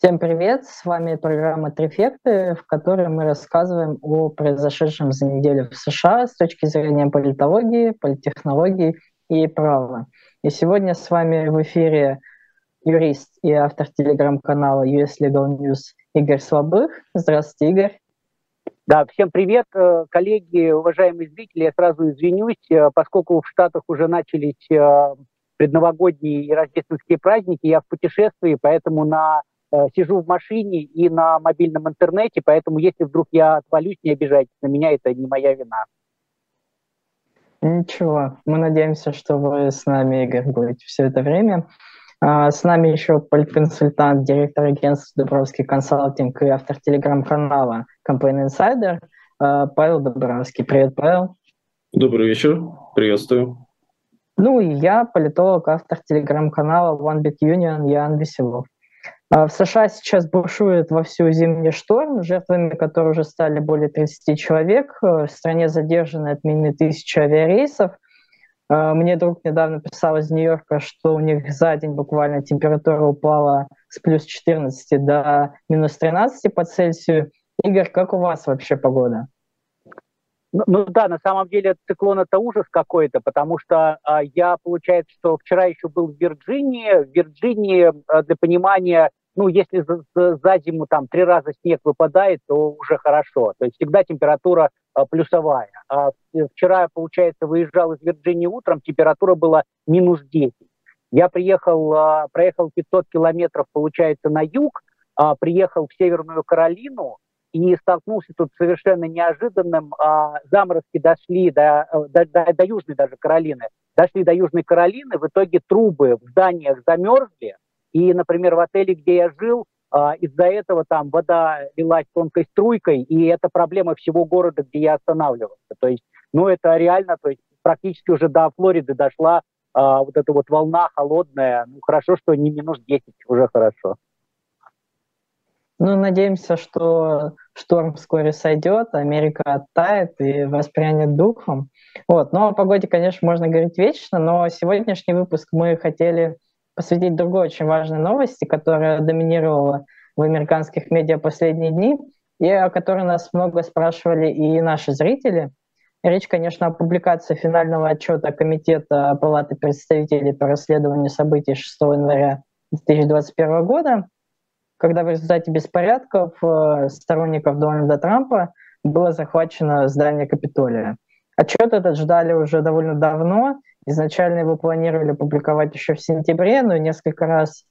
Всем привет! С вами программа «Трефекты», в которой мы рассказываем о произошедшем за неделю в США с точки зрения политологии, политтехнологий и права. И сегодня с вами в эфире юрист и автор телеграм-канала US Legal News Игорь Слабых. Здравствуйте, Игорь. Да, всем привет, э, коллеги, уважаемые зрители. Я сразу извинюсь, э, поскольку в Штатах уже начались э, предновогодние и рождественские праздники, я в путешествии, поэтому на сижу в машине и на мобильном интернете, поэтому если вдруг я отвалюсь, не обижайтесь на меня, это не моя вина. Ничего, мы надеемся, что вы с нами, Игорь, будете все это время. А, с нами еще политконсультант, директор агентства Дубровский консалтинг и автор телеграм-канала Campaign Insider а, Павел Дубровский. Привет, Павел. Добрый вечер, приветствую. Ну и я, политолог, автор телеграм-канала One Big Union Ян Веселов. А в США сейчас бушует вовсю зимний шторм, жертвами которого уже стали более 30 человек. Э, в стране задержаны отменены тысячи авиарейсов. Э, мне друг недавно писал из Нью-Йорка, что у них за день буквально температура упала с плюс 14 до минус 13 по Цельсию. Игорь, как у вас вообще погода? Ну, ну да, на самом деле циклон это ужас какой-то, потому что а, я, получается, что вчера еще был в Вирджинии. В Вирджинии, а, для понимания, ну, если за, за, за зиму там три раза снег выпадает, то уже хорошо. То есть всегда температура а, плюсовая. А вчера, получается, выезжал из Вирджинии утром, температура была минус 10. Я приехал, а, проехал 500 километров, получается, на юг, а, приехал в Северную Каролину, и столкнулся тут совершенно неожиданным. А, заморозки дошли до, до, до, до Южной даже Каролины, дошли до Южной Каролины, в итоге трубы в зданиях замерзли, и, например, в отеле, где я жил, а, из-за этого там вода лилась тонкой струйкой, и это проблема всего города, где я останавливался. То есть, ну, это реально, то есть практически уже до Флориды дошла а, вот эта вот волна холодная. Ну, хорошо, что не минус 10, уже хорошо. Ну, надеемся, что шторм вскоре сойдет, Америка оттает и воспрянет духом. Вот. Но о погоде, конечно, можно говорить вечно, но сегодняшний выпуск мы хотели посвятить другой очень важной новости, которая доминировала в американских медиа последние дни, и о которой нас много спрашивали и наши зрители. Речь, конечно, о публикации финального отчета Комитета Палаты представителей по расследованию событий 6 января 2021 года, когда в результате беспорядков э, сторонников Дональда Трампа было захвачено здание Капитолия. Отчет этот ждали уже довольно давно. Изначально его планировали публиковать еще в сентябре, но несколько раз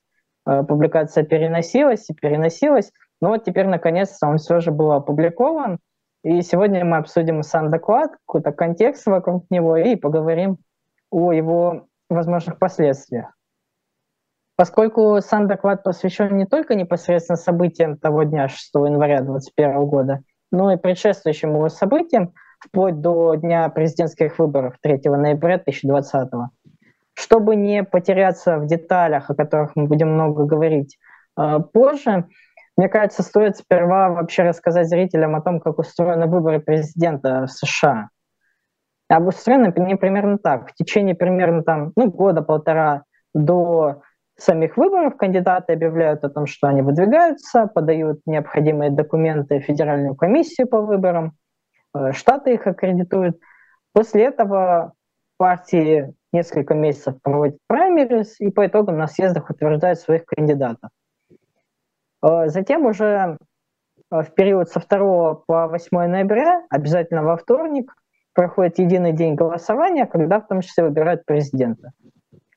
э, публикация переносилась и переносилась. Но вот теперь, наконец-то, он все же был опубликован. И сегодня мы обсудим сам доклад, какой-то контекст вокруг него и поговорим о его возможных последствиях. Поскольку сам доклад посвящен не только непосредственно событиям того дня, 6 января 2021 года, но и предшествующим его событиям, вплоть до дня президентских выборов 3 ноября 2020. Чтобы не потеряться в деталях, о которых мы будем много говорить э, позже, мне кажется, стоит сперва вообще рассказать зрителям о том, как устроены выборы президента в США. Обустроены они примерно так. В течение примерно там, ну, года-полтора до самих выборов кандидаты объявляют о том, что они выдвигаются, подают необходимые документы в Федеральную комиссию по выборам, штаты их аккредитуют. После этого партии несколько месяцев проводят праймерис и по итогам на съездах утверждают своих кандидатов. Э, затем уже э, в период со 2 по 8 ноября, обязательно во вторник, проходит единый день голосования, когда в том числе выбирают президента.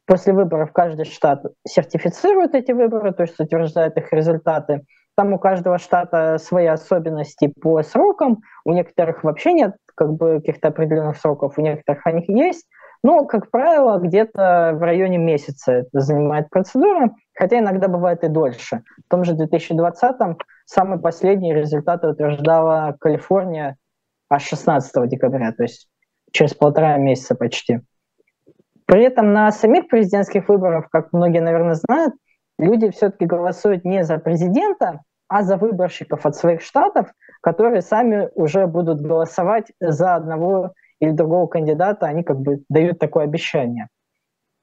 После выборов каждый штат сертифицирует эти выборы, то есть утверждает их результаты. Там у каждого штата свои особенности по срокам. У некоторых вообще нет как бы каких-то определенных сроков, у некоторых они есть. Но, как правило, где-то в районе месяца это занимает процедура, хотя иногда бывает и дольше. В том же 2020-м самые последние результаты утверждала Калифорния аж 16 декабря, то есть через полтора месяца почти. При этом на самих президентских выборах, как многие, наверное, знают, люди все-таки голосуют не за президента, а за выборщиков от своих штатов, которые сами уже будут голосовать за одного или другого кандидата, они как бы дают такое обещание.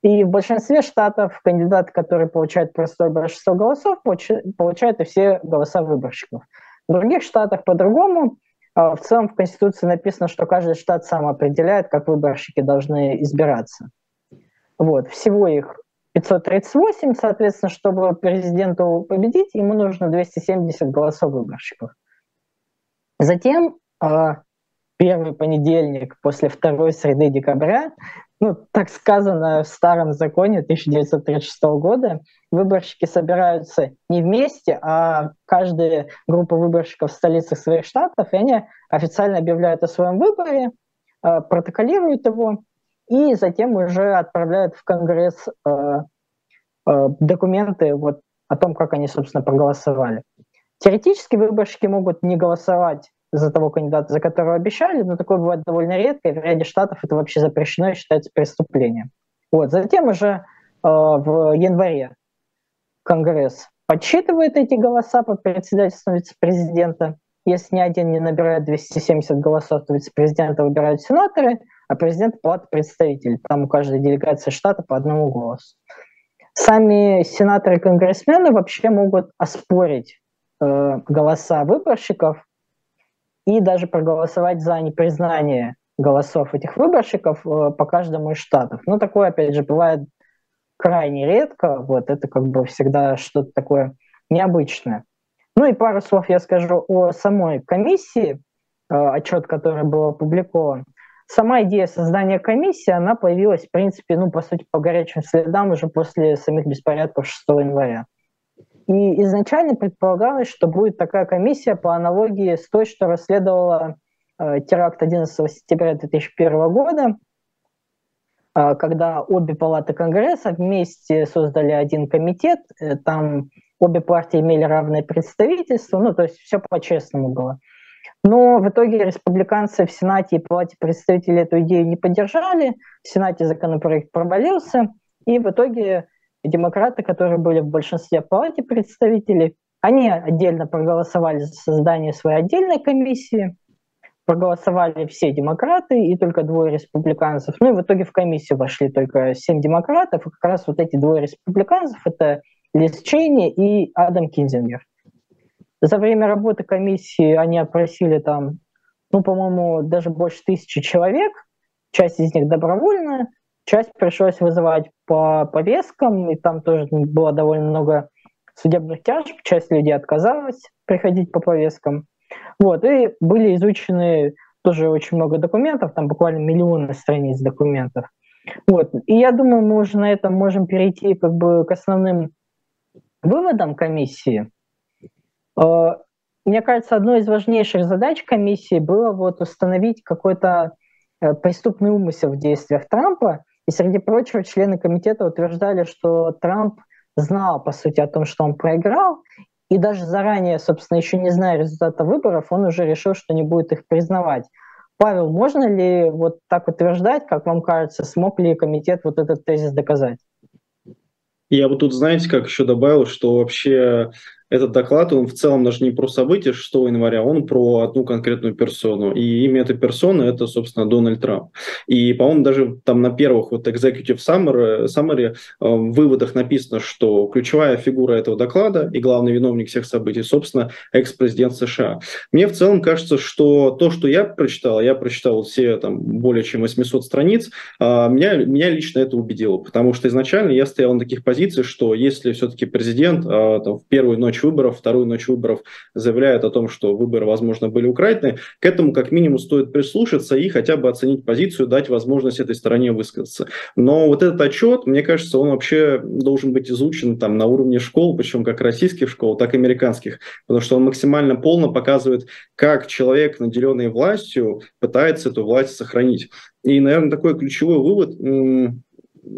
И в большинстве штатов кандидат, который получает простое большинство голосов, получает и все голоса выборщиков. В других штатах по-другому. А, в целом в Конституции написано, что каждый штат сам определяет, как выборщики должны избираться. Вот. Всего их 538, соответственно, чтобы президенту победить, ему нужно 270 голосов выборщиков. Затем а, первый понедельник после второй среды декабря, ну, так сказано в старом законе 1936 года, выборщики собираются не вместе, а каждая группа выборщиков в столицах своих штатов, и они официально объявляют о своем выборе, а, протоколируют его, и затем уже отправляют в Конгресс э, э, документы вот, о том, как они, собственно, проголосовали. Теоретически выборщики могут не голосовать за того кандидата, за которого обещали, но такое бывает довольно редко, и в ряде штатов это вообще запрещено и считается преступлением. Вот. Затем уже э, в январе Конгресс подсчитывает эти голоса под председательством вице-президента. Если ни один не набирает 270 голосов, то вице-президента выбирают сенаторы, а президент – палата представителей. Там у каждой делегации штата по одному голосу. Сами сенаторы и конгрессмены вообще могут оспорить э, голоса выборщиков и даже проголосовать за непризнание голосов этих выборщиков э, по каждому из штатов. Но такое, опять же, бывает крайне редко. Вот это как бы всегда что-то такое необычное. Ну и пару слов я скажу о самой комиссии, э, отчет, который был опубликован. Сама идея создания комиссии, она появилась, в принципе, ну, по сути, по горячим следам уже после самих беспорядков 6 января. И изначально предполагалось, что будет такая комиссия по аналогии с той, что расследовала э, теракт 11 сентября 2001 года, э, когда обе палаты Конгресса вместе создали один комитет, э, там обе партии имели равное представительство, ну, то есть все по-честному было. Но в итоге республиканцы в Сенате и Палате представителей эту идею не поддержали, в Сенате законопроект провалился, и в итоге демократы, которые были в большинстве палате представителей, они отдельно проголосовали за создание своей отдельной комиссии, проголосовали все демократы и только двое республиканцев. Ну и в итоге в комиссию вошли только семь демократов, и как раз вот эти двое республиканцев – это Лиз Чейни и Адам Кинзингер. За время работы комиссии они опросили там, ну, по-моему, даже больше тысячи человек, часть из них добровольная, Часть пришлось вызывать по повесткам, и там тоже было довольно много судебных тяжб, часть людей отказалась приходить по повесткам. Вот, и были изучены тоже очень много документов, там буквально миллионы страниц документов. Вот. И я думаю, мы уже на этом можем перейти как бы к основным выводам комиссии. Э, мне кажется, одной из важнейших задач комиссии было вот установить какой-то э, преступный умысел в действиях Трампа и, среди прочего, члены комитета утверждали, что Трамп знал, по сути, о том, что он проиграл, и даже заранее, собственно, еще не зная результата выборов, он уже решил, что не будет их признавать. Павел, можно ли вот так утверждать, как вам кажется, смог ли комитет вот этот тезис доказать? Я бы тут, знаете, как еще добавил, что вообще этот доклад, он в целом даже не про события 6 января, он про одну конкретную персону. И имя этой персоны – это, собственно, Дональд Трамп. И, по-моему, даже там на первых вот executive summary, summary э, в выводах написано, что ключевая фигура этого доклада и главный виновник всех событий, собственно, экс-президент США. Мне в целом кажется, что то, что я прочитал, я прочитал все там более чем 800 страниц, э, меня, меня лично это убедило, потому что изначально я стоял на таких позициях, что если все-таки президент э, там, в первую ночь ночь выборов, вторую ночь выборов заявляет о том, что выборы, возможно, были украдены, к этому как минимум стоит прислушаться и хотя бы оценить позицию, дать возможность этой стороне высказаться. Но вот этот отчет, мне кажется, он вообще должен быть изучен там на уровне школ, причем как российских школ, так и американских, потому что он максимально полно показывает, как человек, наделенный властью, пытается эту власть сохранить. И, наверное, такой ключевой вывод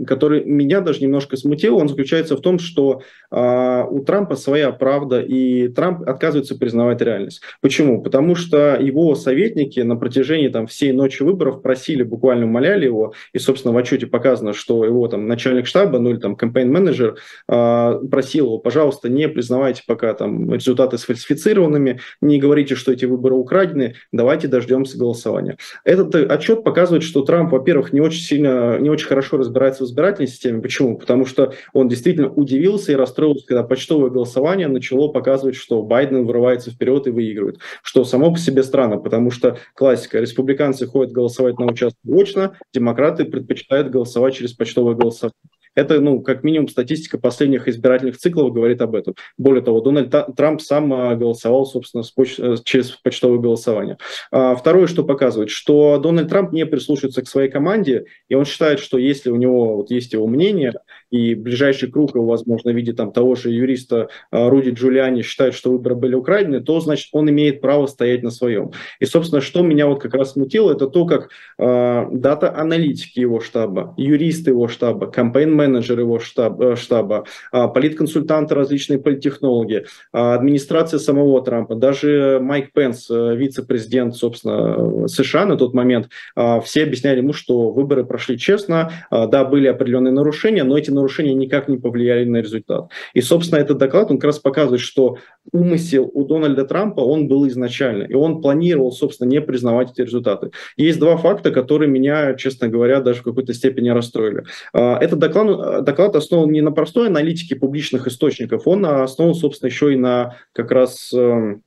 который меня даже немножко смутил, он заключается в том, что э, у Трампа своя правда, и Трамп отказывается признавать реальность. Почему? Потому что его советники на протяжении там, всей ночи выборов просили, буквально умоляли его, и, собственно, в отчете показано, что его там начальник штаба, ну или там кампейн-менеджер э, просил его, пожалуйста, не признавайте пока там результаты сфальсифицированными, не говорите, что эти выборы украдены, давайте дождемся голосования. Этот отчет показывает, что Трамп, во-первых, не очень сильно, не очень хорошо разбирается разбирается в избирательной системе. Почему? Потому что он действительно удивился и расстроился, когда почтовое голосование начало показывать, что Байден вырывается вперед и выигрывает. Что само по себе странно, потому что классика. Республиканцы ходят голосовать на участок очно, демократы предпочитают голосовать через почтовое голосование. Это, ну, как минимум, статистика последних избирательных циклов говорит об этом. Более того, Дональд Трамп сам а, голосовал, собственно, поч- э, через почтовое голосование. А, второе, что показывает, что Дональд Трамп не прислушивается к своей команде, и он считает, что если у него вот есть его мнение, и ближайший круг его, возможно, в виде там, того же юриста а, Руди Джулиани считает, что выборы были украдены, то, значит, он имеет право стоять на своем. И, собственно, что меня вот как раз смутило, это то, как э, дата-аналитики его штаба, юристы его штаба, кампейн-менеджеры его э, штаба, э, политконсультанты, различные политтехнологи, э, администрация самого Трампа, даже Майк Пенс, э, вице-президент, собственно, США на тот момент, э, все объясняли ему, что выборы прошли честно, э, да, были определенные нарушения, но эти нарушения никак не повлияли на результат. И, собственно, этот доклад, он как раз показывает, что умысел у Дональда Трампа, он был изначально, и он планировал, собственно, не признавать эти результаты. Есть два факта, которые меня, честно говоря, даже в какой-то степени расстроили. А, этот доклад, доклад основан не на простой аналитике публичных источников, он основан, собственно, еще и на как раз эм,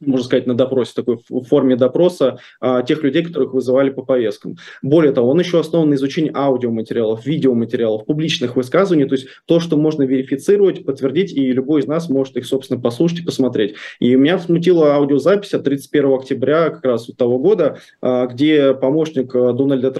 можно сказать, на допросе, такой в форме допроса а, тех людей, которых вызывали по повесткам. Более того, он еще основан на изучении аудиоматериалов, видеоматериалов, публичных высказываний, то есть то, что можно верифицировать, подтвердить, и любой из нас может их, собственно, послушать и посмотреть. И меня смутила аудиозапись от 31 октября как раз вот того года, а, где помощник а, Дональда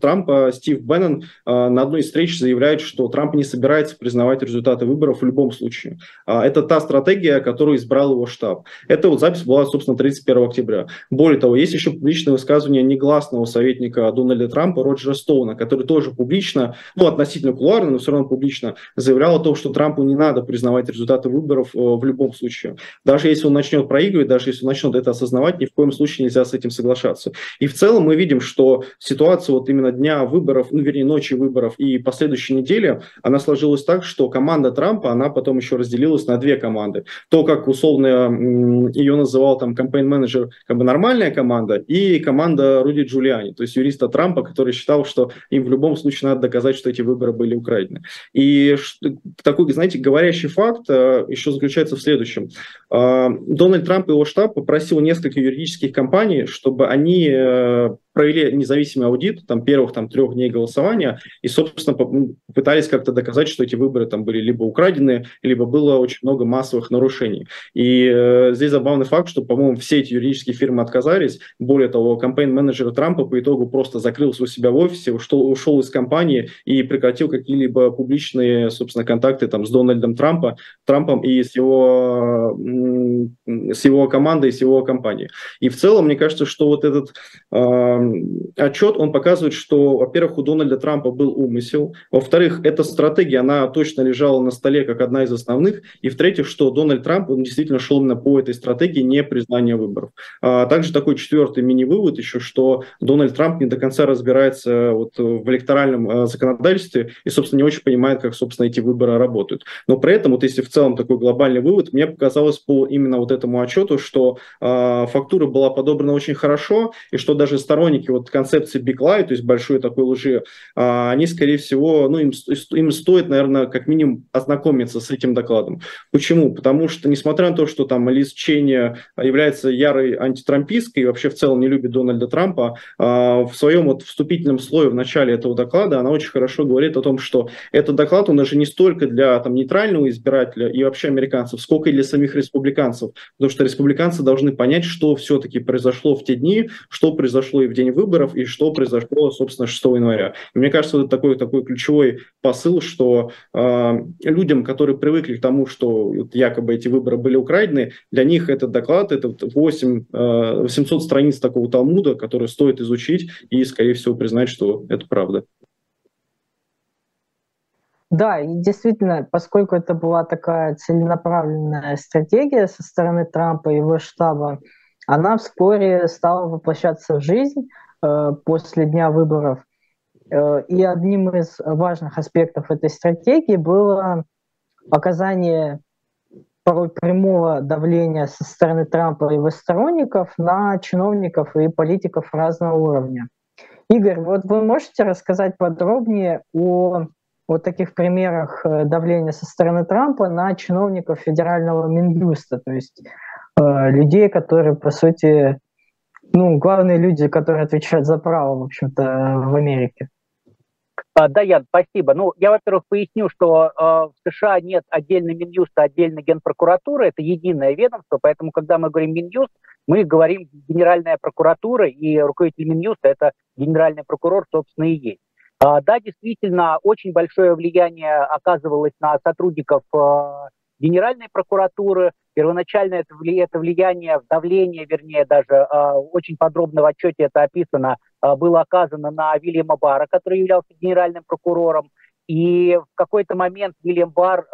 Трампа Стив Беннон на одной из встреч заявляет, что Трамп не собирается признавать результаты выборов в любом случае. Это та стратегия, которую избрал его штаб. Это вот запись была, собственно, 31 октября. Более того, есть еще публичное высказывание негласного советника Дональда Трампа Роджера Стоуна, который тоже публично, ну, относительно кулуарно, но все равно публично заявлял о том, что Трампу не надо признавать результаты выборов э, в любом случае. Даже если он начнет проигрывать, даже если он начнет это осознавать, ни в коем случае нельзя с этим соглашаться. И в целом мы видим, что ситуация вот именно дня выборов, ну, вернее, ночи выборов и последующей недели, она сложилась так, что команда Трампа, она потом еще разделилась на две команды. То, как условно ее называл там кампейн-менеджер как бы нормальная команда и команда Руди Джулиани, то есть юриста Трампа, который считал, что им в любом случае надо доказать, что эти выборы были украдены. И такой, знаете, говорящий факт э, еще заключается в следующем. Э, Дональд Трамп и его штаб попросил несколько юридических компаний, чтобы они э, провели независимый аудит там, первых там, трех дней голосования и, собственно, пытались как-то доказать, что эти выборы там были либо украдены, либо было очень много массовых нарушений. И э, здесь забавный факт, что, по-моему, все эти юридические фирмы отказались. Более того, кампейн-менеджер Трампа по итогу просто закрылся у себя в офисе, ушел, ушел из компании и прекратил какие-либо публичные, собственно, контакты там, с Дональдом Трампа, Трампом и с его, с его командой, с его компанией. И в целом, мне кажется, что вот этот э, отчет, он показывает, что, во-первых, у Дональда Трампа был умысел, во-вторых, эта стратегия, она точно лежала на столе как одна из основных, и в-третьих, что Дональд Трамп, он действительно шел именно по этой стратегии не признания выборов. А также такой четвертый мини-вывод еще, что Дональд Трамп не до конца разбирается вот в электоральном а, законодательстве и, собственно, не очень понимает, как, собственно, эти выборы работают. Но при этом, вот если в целом такой глобальный вывод, мне показалось по именно вот этому отчету, что э, фактура была подобрана очень хорошо, и что даже сторонники вот концепции big lie, то есть большой такой лжи, а, они, скорее всего, ну, им, им стоит, наверное, как минимум ознакомиться с этим докладом. Почему? Потому что, несмотря на то, что там Лиз Чейни является ярой антитрамписткой и вообще в целом не любит Дональда Трампа, а, в своем вот вступительном слое в начале этого доклада она очень хорошо говорит о том, что этот доклад, он даже не столько для там, нейтрального избирателя и вообще американцев, сколько и для самих республиканцев, потому что республиканцы должны понять, что все-таки произошло в те дни, что произошло и в день выборов и что произошло, собственно, 6 января. И мне кажется, это такой, такой ключевой посыл, что э, людям, которые привыкли к тому, что якобы эти выборы были украдены, для них этот доклад, это 8, э, 800 страниц такого Талмуда, который стоит изучить и, скорее всего, признать, что это правда. Да, и действительно, поскольку это была такая целенаправленная стратегия со стороны Трампа и его штаба, она вскоре стала воплощаться в жизнь э, после дня выборов. Э, и одним из важных аспектов этой стратегии было оказание порой прямого давления со стороны Трампа и его сторонников на чиновников и политиков разного уровня. Игорь, вот вы можете рассказать подробнее о вот таких примерах э, давления со стороны Трампа на чиновников федерального Минюста, то есть э, людей, которые, по сути, ну, главные люди, которые отвечают за право, в общем-то, в Америке. А, да, Ян, спасибо. Ну, я, во-первых, поясню, что э, в США нет отдельной Минюста, отдельной Генпрокуратуры, это единое ведомство, поэтому, когда мы говорим Минюст, мы говорим Генеральная прокуратура, и руководитель Минюста – это генеральный прокурор, собственно, и есть. А, да, действительно, очень большое влияние оказывалось на сотрудников а, Генеральной прокуратуры. Первоначально это, влияние, давление, вернее, даже а, очень подробно в отчете это описано, было оказано на Вильяма Бара, который являлся генеральным прокурором. И в какой-то момент Вильям Бар,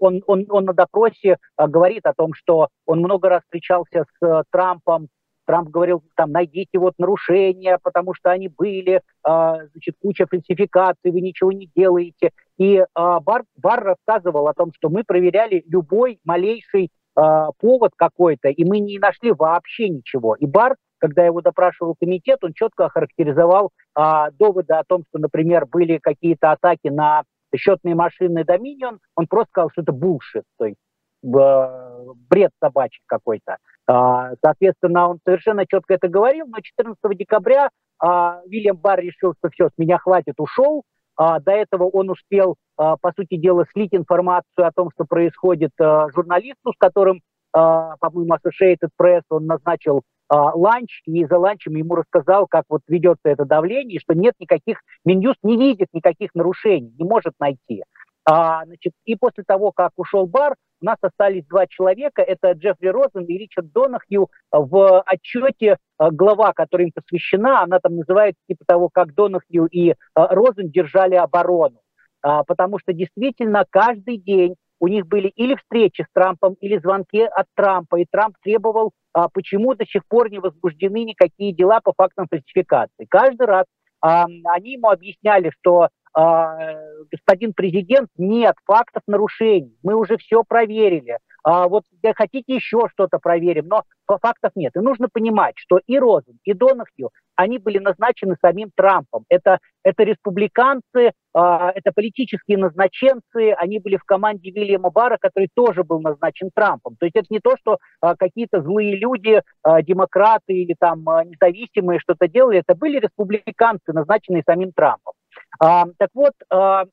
он, он, он на допросе говорит о том, что он много раз встречался с Трампом, Трамп говорил, там, найдите вот нарушения, потому что они были, а, значит, куча фальсификаций, вы ничего не делаете. И а, Бар, Бар рассказывал о том, что мы проверяли любой малейший а, повод какой-то, и мы не нашли вообще ничего. И Бар, когда его допрашивал комитет, он четко охарактеризовал а, доводы о том, что, например, были какие-то атаки на счетные машины Dominion, он просто сказал, что это булшит, то есть бред собачий какой-то. А, соответственно, он совершенно четко это говорил, но 14 декабря а, Вильям Барр решил, что все, с меня хватит, ушел. А, до этого он успел, по сути дела, слить информацию о том, что происходит журналисту, с которым, по-моему, Associated Press он назначил ланч, и за ланчем ему рассказал, как вот ведется это давление, и что нет никаких, Минюст не видит никаких нарушений, не может найти. А, значит, и после того, как ушел Бар, у нас остались два человека, это Джеффри Розен и Ричард Донахью. В отчете э, глава, которая им посвящена, она там называется типа того, как Донахью и э, Розен держали оборону. А, потому что действительно каждый день у них были или встречи с Трампом, или звонки от Трампа, и Трамп требовал, а, почему до сих пор не возбуждены никакие дела по фактам фальсификации. Каждый раз а, они ему объясняли, что господин президент, нет фактов нарушений, мы уже все проверили. А вот хотите еще что-то проверим, но фактов нет. И нужно понимать, что и Розен, и Донахью, они были назначены самим Трампом. Это, это республиканцы, а, это политические назначенцы, они были в команде Вильяма Бара, который тоже был назначен Трампом. То есть это не то, что а, какие-то злые люди, а, демократы или там а, независимые что-то делали, это были республиканцы, назначенные самим Трампом. А, так вот, а,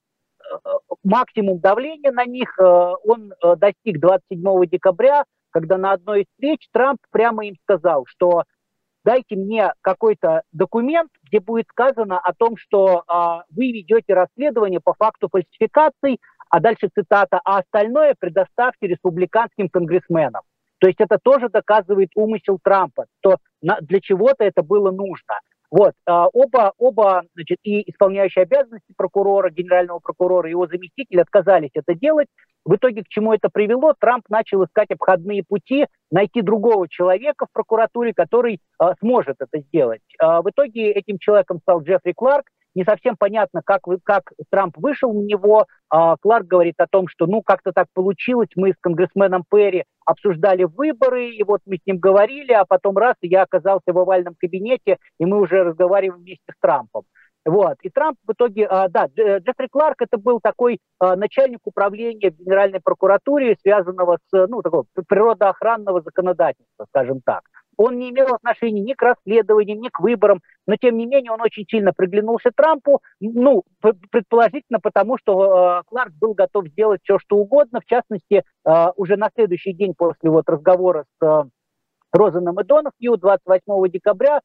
максимум давления на них а, он достиг 27 декабря, когда на одной из встреч Трамп прямо им сказал, что дайте мне какой-то документ, где будет сказано о том, что а, вы ведете расследование по факту фальсификаций, а дальше цитата, а остальное предоставьте республиканским конгрессменам. То есть это тоже доказывает умысел Трампа, что для чего-то это было нужно. Вот, а, оба, оба, значит, и исполняющие обязанности прокурора, генерального прокурора, его заместитель отказались это делать. В итоге к чему это привело? Трамп начал искать обходные пути, найти другого человека в прокуратуре, который э, сможет это сделать. Э, в итоге этим человеком стал Джеффри Кларк, не совсем понятно, как, вы, как Трамп вышел на него. А, Кларк говорит о том, что ну как-то так получилось, мы с конгрессменом Перри обсуждали выборы, и вот мы с ним говорили, а потом раз, я оказался в овальном кабинете, и мы уже разговариваем вместе с Трампом. Вот. И Трамп в итоге, а, да, Джеффри Кларк это был такой а, начальник управления в Генеральной прокуратуре, связанного с, ну, такого природоохранного законодательства, скажем так. Он не имел отношения ни к расследованиям, ни к выборам, но тем не менее он очень сильно приглянулся Трампу, ну, предположительно потому, что э, Кларк был готов сделать все, что угодно, в частности, э, уже на следующий день после вот разговора с э, Розаном и Донахью 28 декабря э,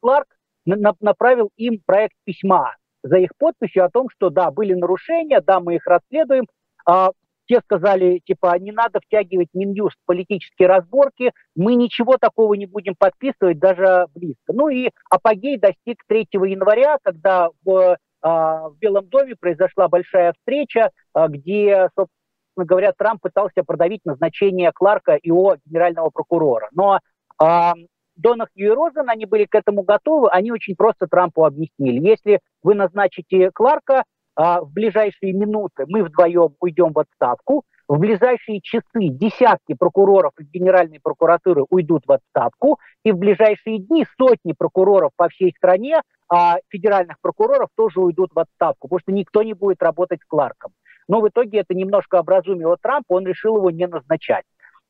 Кларк на направил им проект письма за их подписью о том, что да, были нарушения, да, мы их расследуем, а, те сказали, типа, не надо втягивать Минюст в политические разборки, мы ничего такого не будем подписывать даже близко. Ну и апогей достиг 3 января, когда в, а, в Белом доме произошла большая встреча, а, где, собственно говоря, Трамп пытался продавить назначение Кларка и о генерального прокурора. Но а, Донахью и Розен, они были к этому готовы, они очень просто Трампу объяснили. Если вы назначите Кларка, в ближайшие минуты мы вдвоем уйдем в отставку, в ближайшие часы десятки прокуроров из Генеральной прокуратуры уйдут в отставку, и в ближайшие дни сотни прокуроров по всей стране, а федеральных прокуроров тоже уйдут в отставку, потому что никто не будет работать с Кларком. Но в итоге это немножко образумило Трампа, он решил его не назначать.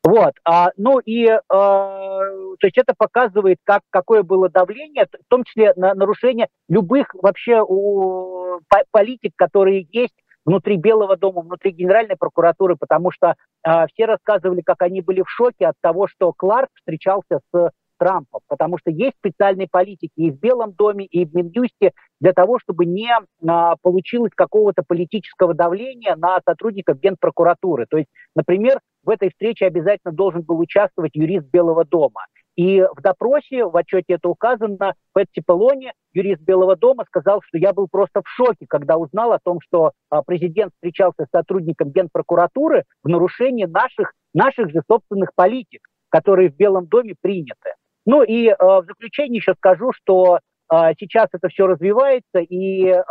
Вот, а, ну и, э, то есть это показывает, как, какое было давление, в том числе на нарушение любых вообще у, политик, которые есть внутри Белого дома, внутри Генеральной прокуратуры, потому что э, все рассказывали, как они были в шоке от того, что Кларк встречался с Трампом, потому что есть специальные политики и в Белом доме, и в Минюсте для того, чтобы не а, получилось какого-то политического давления на сотрудников Генпрокуратуры. То есть, например, в этой встрече обязательно должен был участвовать юрист Белого дома. И в допросе, в отчете это указано, Пэтси Пелони, юрист Белого дома, сказал, что я был просто в шоке, когда узнал о том, что а, президент встречался с сотрудником Генпрокуратуры в нарушении наших, наших же собственных политик, которые в Белом доме приняты. Ну и э, в заключение еще скажу, что э, сейчас это все развивается, и э,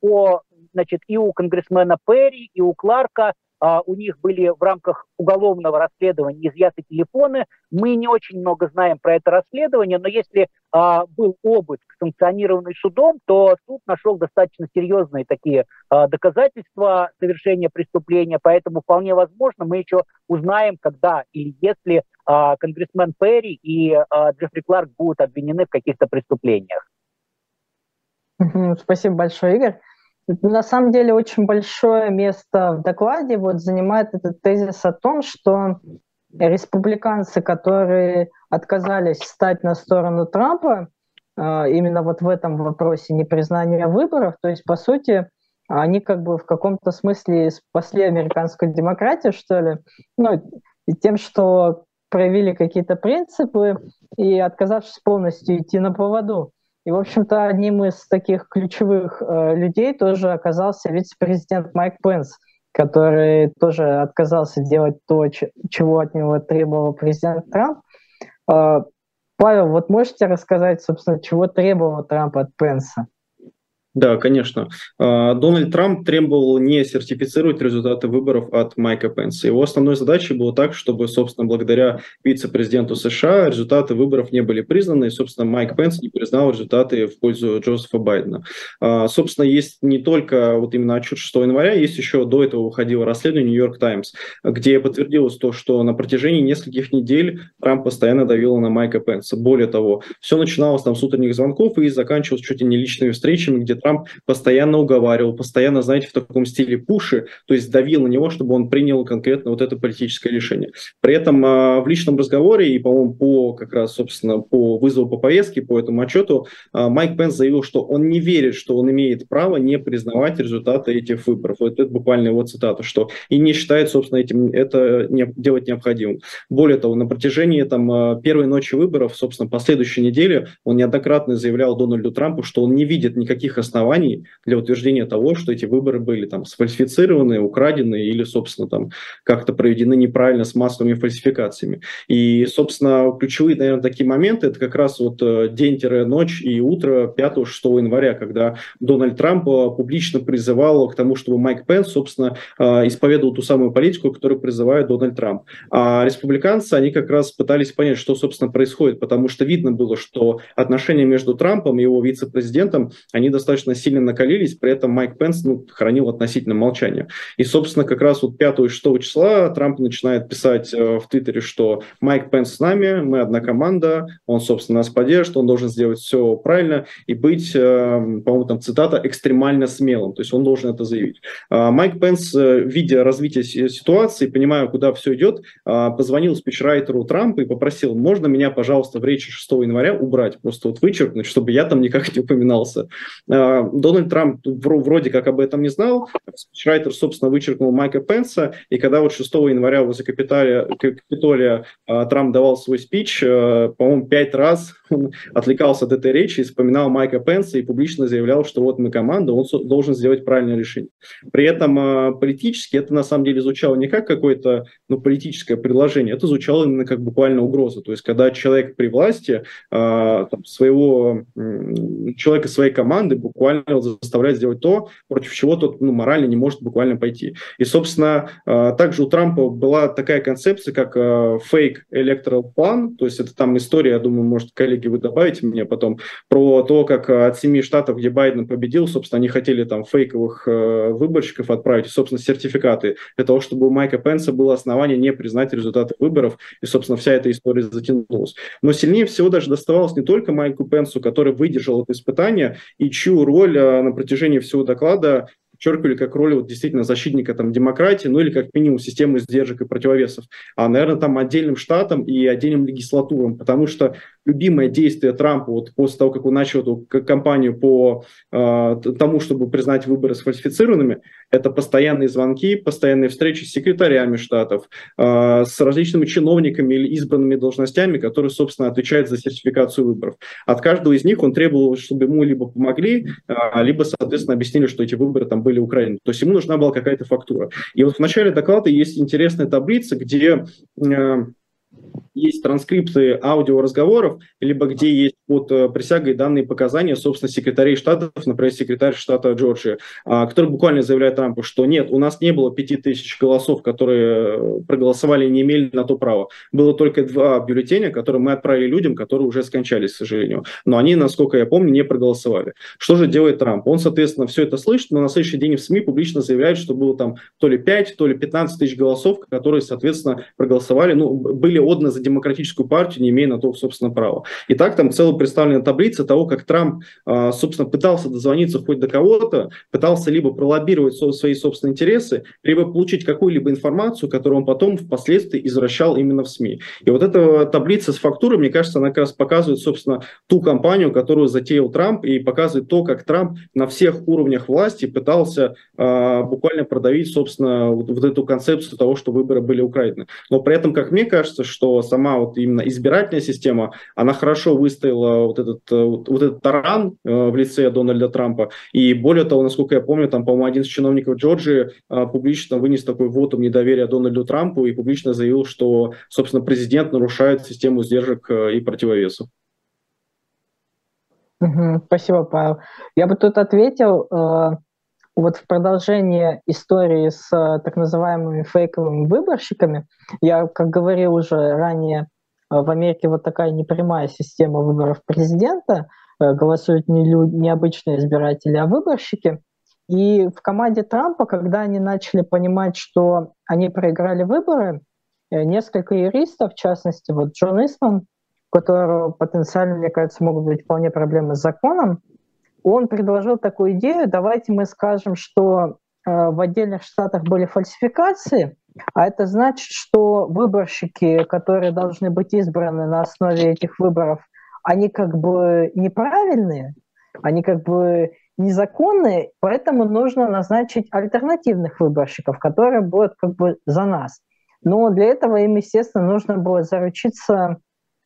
по, значит, и у конгрессмена Перри, и у Кларка у них были в рамках уголовного расследования изъяты телефоны. Мы не очень много знаем про это расследование, но если а, был обыск, санкционированный судом, то суд нашел достаточно серьезные такие а, доказательства совершения преступления, поэтому вполне возможно мы еще узнаем, когда или если а, конгрессмен Перри и а, Джеффри Кларк будут обвинены в каких-то преступлениях. Спасибо большое, Игорь. На самом деле очень большое место в докладе вот занимает этот тезис о том, что республиканцы, которые отказались встать на сторону Трампа, а, именно вот в этом вопросе непризнания выборов, то есть, по сути, они как бы в каком-то смысле спасли американскую демократию, что ли, ну, тем, что проявили какие-то принципы и отказавшись полностью идти на поводу и, в общем-то, одним из таких ключевых э, людей тоже оказался вице-президент Майк Пенс, который тоже отказался делать то, чего от него требовал президент Трамп. Э, Павел, вот можете рассказать, собственно, чего требовал Трамп от Пенса? Да, конечно. А, Дональд Трамп требовал не сертифицировать результаты выборов от Майка Пенса. Его основной задачей было так, чтобы, собственно, благодаря вице-президенту США результаты выборов не были признаны, и, собственно, Майк Пенс не признал результаты в пользу Джозефа Байдена. А, собственно, есть не только вот именно отчет 6 января, есть еще до этого выходило расследование Нью-Йорк Таймс, где подтвердилось то, что на протяжении нескольких недель Трамп постоянно давил на Майка Пенса. Более того, все начиналось там с утренних звонков и заканчивалось чуть ли не личными встречами, где Трамп постоянно уговаривал, постоянно, знаете, в таком стиле пуши, то есть давил на него, чтобы он принял конкретно вот это политическое решение. При этом а, в личном разговоре и, по-моему, по как раз, собственно, по вызову по повестке, по этому отчету, а, Майк Пенс заявил, что он не верит, что он имеет право не признавать результаты этих выборов. Вот это буквально его цитата, что и не считает, собственно, этим это не, делать необходимым. Более того, на протяжении там а, первой ночи выборов, собственно, последующей недели, он неоднократно заявлял Дональду Трампу, что он не видит никаких оснований оснований для утверждения того, что эти выборы были там сфальсифицированы, украдены или, собственно, там как-то проведены неправильно с массовыми фальсификациями. И, собственно, ключевые, наверное, такие моменты, это как раз вот э, день-ночь и утро 5-6 января, когда Дональд Трамп э, публично призывал к тому, чтобы Майк Пенс, собственно, э, исповедовал ту самую политику, которую призывает Дональд Трамп. А республиканцы, они как раз пытались понять, что, собственно, происходит, потому что видно было, что отношения между Трампом и его вице-президентом, они достаточно сильно накалились, при этом Майк Пенс ну, хранил относительно молчание. И, собственно, как раз вот 5 и 6 числа Трамп начинает писать э, в Твиттере, что Майк Пенс с нами, мы одна команда, он, собственно, нас поддержит, он должен сделать все правильно и быть, э, по-моему, там цитата, экстремально смелым, то есть он должен это заявить. А Майк Пенс, э, видя развитие ситуации, понимая, куда все идет, а, позвонил спичрайтеру Трампа и попросил, можно меня, пожалуйста, в речи 6 января убрать, просто вот вычеркнуть, чтобы я там никак не упоминался. Дональд Трамп вроде как об этом не знал. Спичрайтер, собственно, вычеркнул Майка Пенса, и когда вот 6 января возле Капитолия, Капитолия а, Трамп давал свой спич, а, по-моему, пять раз отвлекался от этой речи и вспоминал Майка Пенса и публично заявлял, что вот мы команда, он должен сделать правильное решение. При этом а, политически это на самом деле звучало не как какое-то ну, политическое предложение, это звучало именно как буквально угроза. То есть когда человек при власти, там, своего человека своей команды буквально заставляет сделать то, против чего тот ну, морально не может буквально пойти. И, собственно, также у Трампа была такая концепция, как фейк plan, то есть это там история, я думаю, может, коллеги, вы добавите мне потом, про то, как от семи штатов, где Байден победил, собственно, они хотели там фейковых выборщиков отправить, собственно, сертификаты для того, чтобы у Майка Пенса было основание не признать результаты выборов, и, собственно, вся эта история затянулась. Но сильнее всего даже доставалось не только Майку Пенсу, который выдержал это испытание, и чью роль а, на протяжении всего доклада подчеркивали как роль вот, действительно защитника там, демократии, ну или как минимум системы сдержек и противовесов, а, наверное, там отдельным штатам и отдельным легислатурам, потому что любимое действие Трампа вот после того, как он начал эту кампанию по э, тому, чтобы признать выборы сфальсифицированными, это постоянные звонки, постоянные встречи с секретарями штатов, э, с различными чиновниками или избранными должностями, которые, собственно, отвечают за сертификацию выборов. От каждого из них он требовал, чтобы ему либо помогли, э, либо, соответственно, объяснили, что эти выборы там были украинены. То есть ему нужна была какая-то фактура. И вот в начале доклада есть интересная таблица, где э, есть транскрипты аудиоразговоров, либо где есть под э, присягой данные показания, собственно, секретарей штатов, например, секретарь штата Джорджия, а, который буквально заявляет Трампу, что нет, у нас не было пяти тысяч голосов, которые э, проголосовали не имели на то право. Было только два бюллетеня, которые мы отправили людям, которые уже скончались, к сожалению. Но они, насколько я помню, не проголосовали. Что же делает Трамп? Он, соответственно, все это слышит, но на следующий день в СМИ публично заявляет, что было там то ли 5, то ли 15 тысяч голосов, которые, соответственно, проголосовали, ну, были отданы за демократическую партию, не имея на то, собственно, права. И так там целая представлена таблица того, как Трамп, а, собственно, пытался дозвониться хоть до кого-то, пытался либо пролоббировать свои собственные интересы, либо получить какую-либо информацию, которую он потом впоследствии извращал именно в СМИ. И вот эта таблица с фактурой, мне кажется, она как раз показывает, собственно, ту кампанию, которую затеял Трамп, и показывает то, как Трамп на всех уровнях власти пытался э, буквально продавить, собственно, вот, вот эту концепцию того, что выборы были украдены. Но при этом, как мне кажется, что сама вот именно избирательная система, она хорошо выстояла вот этот, э, вот этот таран э, в лице Дональда Трампа. И более того, насколько я помню, там, по-моему, один из чиновников Джорджии э, публично вынес такой вотум недоверия Дональду Трампу и публично заявил, что, собственно, президент нарушает систему сдержек и противовесов. Спасибо, Павел. Я бы тут ответил, вот в продолжение истории с э, так называемыми фейковыми выборщиками, я, как говорил уже ранее, э, в Америке вот такая непрямая система выборов президента, э, голосуют не, люди, не обычные избиратели, а выборщики. И в команде Трампа, когда они начали понимать, что они проиграли выборы, несколько юристов, в частности, вот Джон Исман, у которого потенциально, мне кажется, могут быть вполне проблемы с законом, он предложил такую идею, давайте мы скажем, что э, в отдельных штатах были фальсификации, а это значит, что выборщики, которые должны быть избраны на основе этих выборов, они как бы неправильные, они как бы незаконные, поэтому нужно назначить альтернативных выборщиков, которые будут как бы за нас. Но для этого им, естественно, нужно было заручиться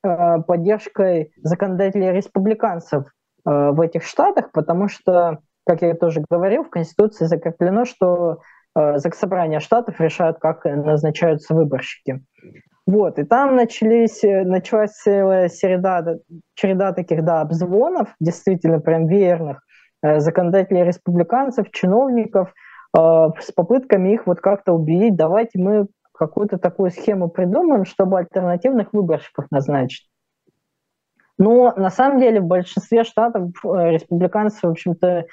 э, поддержкой законодателей республиканцев в этих штатах, потому что, как я тоже говорил, в Конституции закреплено, что э, Заксобрание штатов решают, как назначаются выборщики. Вот, и там начались, э, началась целая череда, череда таких, да, обзвонов, действительно прям верных, законодателей республиканцев, чиновников, с попытками их вот как-то убедить, давайте мы какую-то такую схему придумаем, чтобы альтернативных выборщиков назначить. Но на самом деле в большинстве штатов э, республиканцы, в общем-то,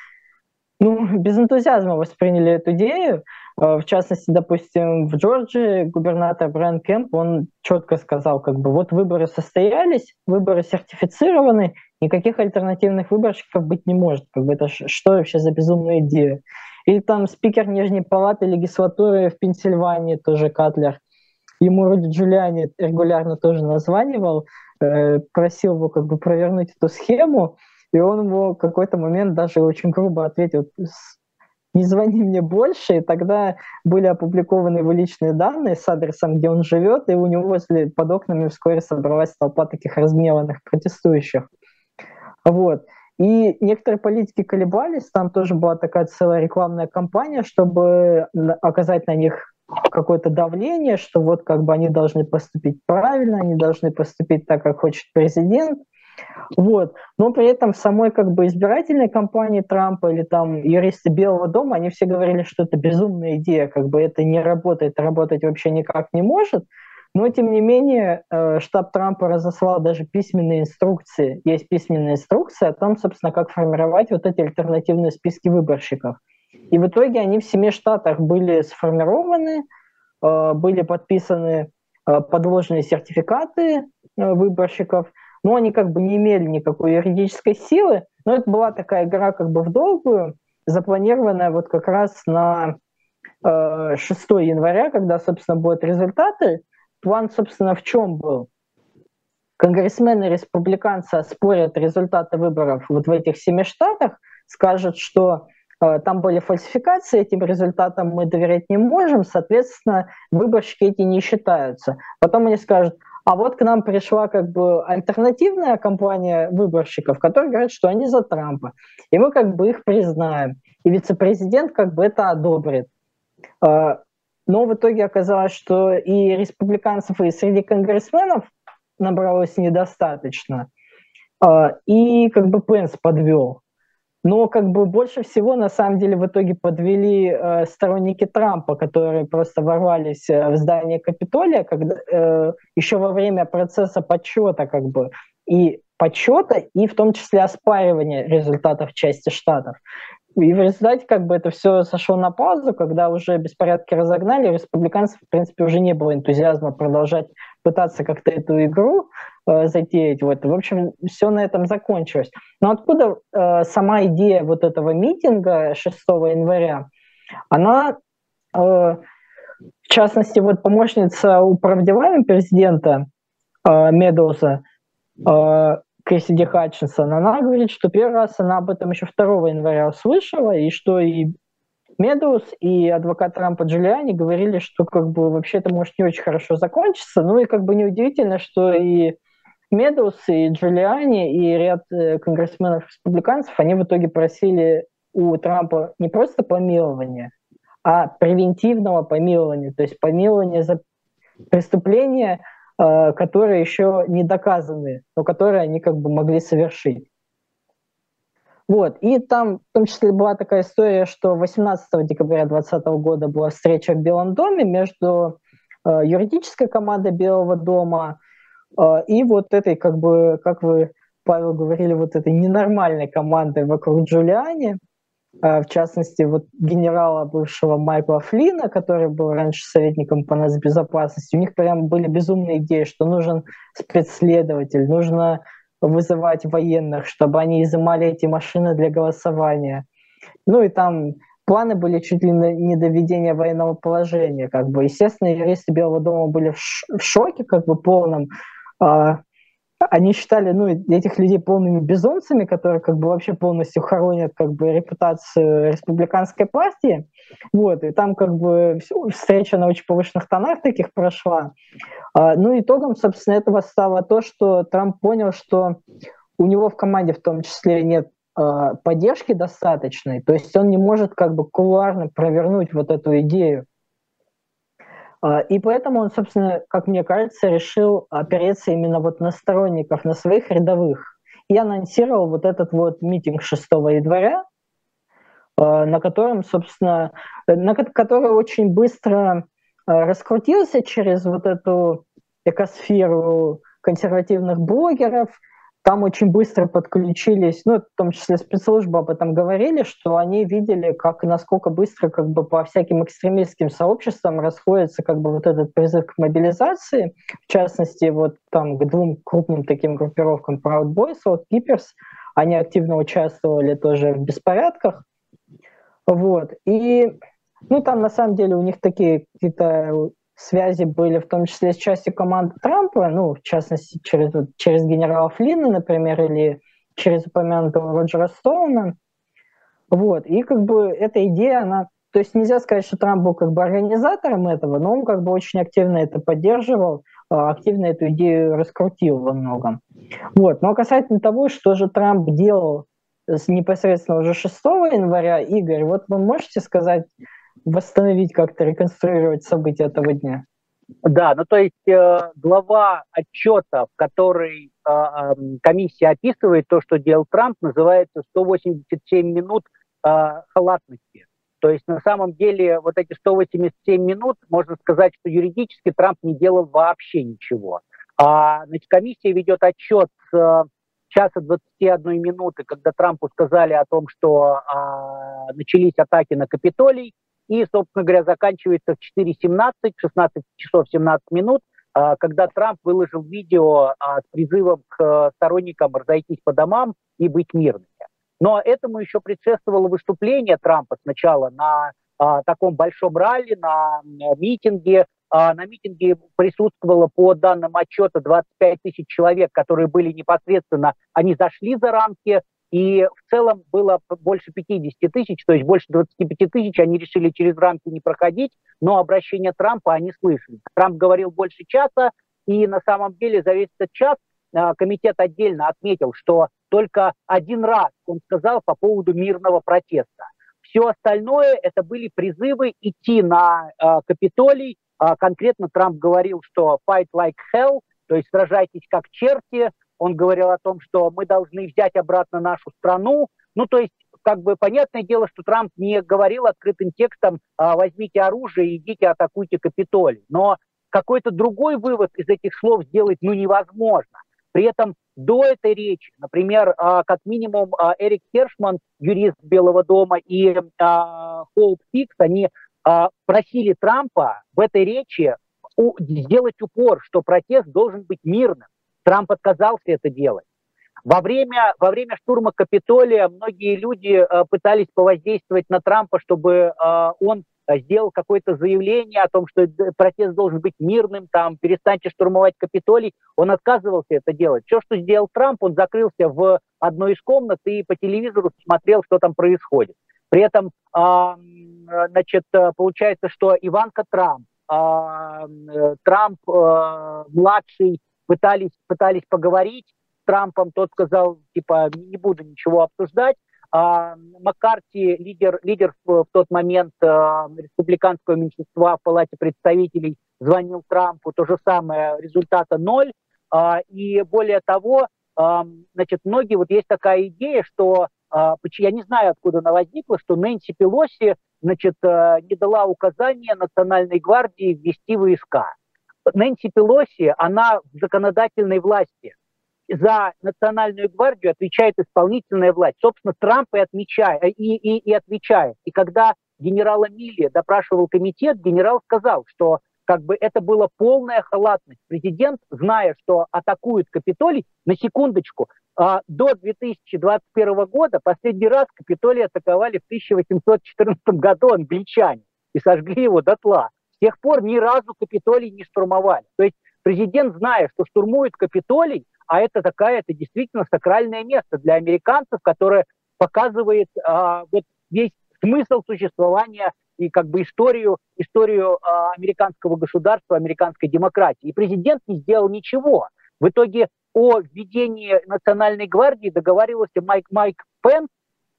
ну, без энтузиазма восприняли эту идею. Э, в частности, допустим, в Джорджии губернатор Брайан Кемп, он четко сказал, как бы, вот выборы состоялись, выборы сертифицированы, никаких альтернативных выборщиков быть не может. Как бы это что вообще за безумная идея? Или там спикер Нижней палаты легислатуры в Пенсильвании, тоже Катлер, ему Руди Джулиани регулярно тоже названивал, просил его как бы провернуть эту схему, и он ему в какой-то момент даже очень грубо ответил, не звони мне больше, и тогда были опубликованы его личные данные с адресом, где он живет, и у него возле, под окнами вскоре собралась толпа таких разгневанных протестующих. Вот. И некоторые политики колебались, там тоже была такая целая рекламная кампания, чтобы оказать на них какое-то давление, что вот как бы они должны поступить правильно, они должны поступить так, как хочет президент. Вот. Но при этом в самой как бы избирательной кампании Трампа или там юристы Белого дома, они все говорили, что это безумная идея, как бы это не работает, работать вообще никак не может. Но, тем не менее, э, штаб Трампа разослал даже письменные инструкции. Есть письменные инструкции о том, собственно, как формировать вот эти альтернативные списки выборщиков. И в итоге они в семи штатах были сформированы, э, были подписаны э, подложные сертификаты выборщиков, но они как бы не имели никакой юридической силы. Но это была такая игра как бы в долгую, запланированная вот как раз на 6 января, когда, собственно, будут результаты план, собственно, в чем был? Конгрессмены республиканцы спорят результаты выборов вот в этих семи штатах, скажут, что э, там были фальсификации, этим результатам мы доверять не можем, соответственно, выборщики эти не считаются. Потом они скажут, а вот к нам пришла как бы альтернативная компания выборщиков, которые говорят, что они за Трампа. И мы как бы их признаем. И вице-президент как бы это одобрит. Э, но в итоге оказалось, что и республиканцев, и среди конгрессменов набралось недостаточно. А, и как бы Пенс подвел. Но как бы больше всего на самом деле в итоге подвели э, сторонники Трампа, которые просто ворвались э, в здание Капитолия, когда э, еще во время процесса подсчета как бы и подсчета, и в том числе оспаривания результатов части штатов. И в результате как бы это все сошло на паузу, когда уже беспорядки разогнали, республиканцев, в принципе, уже не было энтузиазма продолжать пытаться как-то эту игру э, затеять. Вот. В общем, все на этом закончилось. Но откуда э, сама идея вот этого митинга 6 января? Она, э, в частности, вот помощница управдевания президента э, Медоуза, э, Кэссиди Хатчинсон, она говорит, что первый раз она об этом еще 2 января услышала, и что и Медус, и адвокат Трампа Джулиани говорили, что как бы вообще это может не очень хорошо закончиться. Ну и как бы неудивительно, что и Медус, и Джулиани, и ряд э, конгрессменов-республиканцев, они в итоге просили у Трампа не просто помилования, а превентивного помилования, то есть помилования за преступления, Э, которые еще не доказаны, но которые они как бы могли совершить. Вот. И там в том числе была такая история, что 18 декабря 2020 года была встреча в Белом доме между э, юридической командой Белого дома э, и вот этой, как бы, как вы, Павел, говорили, вот этой ненормальной командой вокруг Джулиани. А, в частности, вот генерала бывшего Майкла Флина, который был раньше советником по безопасности, у них прям были безумные идеи, что нужен спецследователь, нужно вызывать военных, чтобы они изымали эти машины для голосования. Ну и там планы были чуть ли не до введения военного положения. Как бы. Естественно, юристы Белого дома были в шоке как бы полном. А, они считали ну, этих людей полными безумцами, которые как бы вообще полностью хоронят как бы репутацию республиканской партии. Вот, и там как бы встреча на очень повышенных тонах таких прошла. А, ну, итогом, собственно, этого стало то, что Трамп понял, что у него в команде в том числе нет а, поддержки достаточной, то есть он не может как бы кулуарно провернуть вот эту идею. А, и поэтому он, собственно, как мне кажется, решил опереться именно вот на сторонников, на своих рядовых. И анонсировал вот этот вот митинг 6 января, а, на котором, собственно, на который очень быстро а, раскрутился через вот эту экосферу консервативных блогеров – там очень быстро подключились, ну, в том числе спецслужбы об этом говорили, что они видели, как насколько быстро как бы по всяким экстремистским сообществам расходится как бы вот этот призыв к мобилизации, в частности, вот там к двум крупным таким группировкам Proud Boys, вот Keepers, они активно участвовали тоже в беспорядках, вот, и ну, там на самом деле у них такие какие-то связи были в том числе с частью команды Трампа, ну, в частности, через, через генерала Флина, например, или через упомянутого Роджера Стоуна. Вот. И как бы эта идея, она... То есть нельзя сказать, что Трамп был как бы организатором этого, но он как бы очень активно это поддерживал, а, активно эту идею раскрутил во многом. Вот. Но касательно того, что же Трамп делал непосредственно уже 6 января, Игорь, вот вы можете сказать восстановить как-то, реконструировать события этого дня? Да, ну то есть э, глава отчета, в которой э, э, комиссия описывает то, что делал Трамп, называется 187 минут э, халатности. То есть на самом деле вот эти 187 минут, можно сказать, что юридически Трамп не делал вообще ничего. А, значит, комиссия ведет отчет с э, часа 21 минуты, когда Трампу сказали о том, что а, начались атаки на Капитолий, и, собственно говоря, заканчивается в 4.17, 16 часов 17 минут, а, когда Трамп выложил видео а, с призывом к сторонникам разойтись по домам и быть мирными. Но этому еще предшествовало выступление Трампа сначала на а, таком большом ралли, на митинге. На митинге присутствовало, по данным отчета, 25 тысяч человек, которые были непосредственно, они зашли за рамки и в целом было больше 50 тысяч, то есть больше 25 тысяч, они решили через рамки не проходить, но обращение Трампа они слышали. Трамп говорил больше часа, и на самом деле за весь этот час а, комитет отдельно отметил, что только один раз он сказал по поводу мирного протеста. Все остальное это были призывы идти на э, Капитолий. Э, конкретно Трамп говорил, что fight like hell, то есть сражайтесь как черти, он говорил о том, что мы должны взять обратно нашу страну. Ну, то есть, как бы понятное дело, что Трамп не говорил открытым текстом а, «возьмите оружие идите атакуйте Капитолий». Но какой-то другой вывод из этих слов сделать ну, невозможно. При этом до этой речи, например, а, как минимум а, Эрик Хершман, юрист Белого дома, и Хоуп Хикс, они просили Трампа в этой речи сделать упор, что протест должен быть мирным. Трамп отказался это делать. Во время, во время штурма Капитолия многие люди э, пытались повоздействовать на Трампа, чтобы э, он сделал какое-то заявление о том, что протест должен быть мирным, там, перестаньте штурмовать Капитолий. Он отказывался это делать. Все, что сделал Трамп, он закрылся в одной из комнат и по телевизору смотрел, что там происходит. При этом, э, значит, получается, что Иванка Трамп, э, Трамп э, младший пытались, пытались поговорить с Трампом, тот сказал, типа, не буду ничего обсуждать. А, Маккарти, лидер, лидер в, тот момент а, республиканского меньшинства в Палате представителей, звонил Трампу, то же самое, результата ноль. А, и более того, а, значит, многие, вот есть такая идея, что, а, я не знаю, откуда она возникла, что Нэнси Пелоси, значит, а, не дала указания Национальной гвардии ввести войска. Нэнси Пелоси, она в законодательной власти. За национальную гвардию отвечает исполнительная власть. Собственно, Трамп и, отмечает, и, и, и отвечает. И когда генерала Милли допрашивал комитет, генерал сказал, что как бы это была полная халатность. Президент, зная, что атакует Капитолий, на секундочку, а, до 2021 года последний раз Капитолий атаковали в 1814 году англичане и сожгли его дотла. С тех пор ни разу Капитолий не штурмовали. То есть президент, зная, что штурмует Капитолий, а это такая, это действительно сакральное место для американцев, которое показывает а, вот весь смысл существования и как бы историю, историю а, американского государства, американской демократии. И президент не сделал ничего. В итоге о введении Национальной гвардии договаривался Майк Майк Пенс,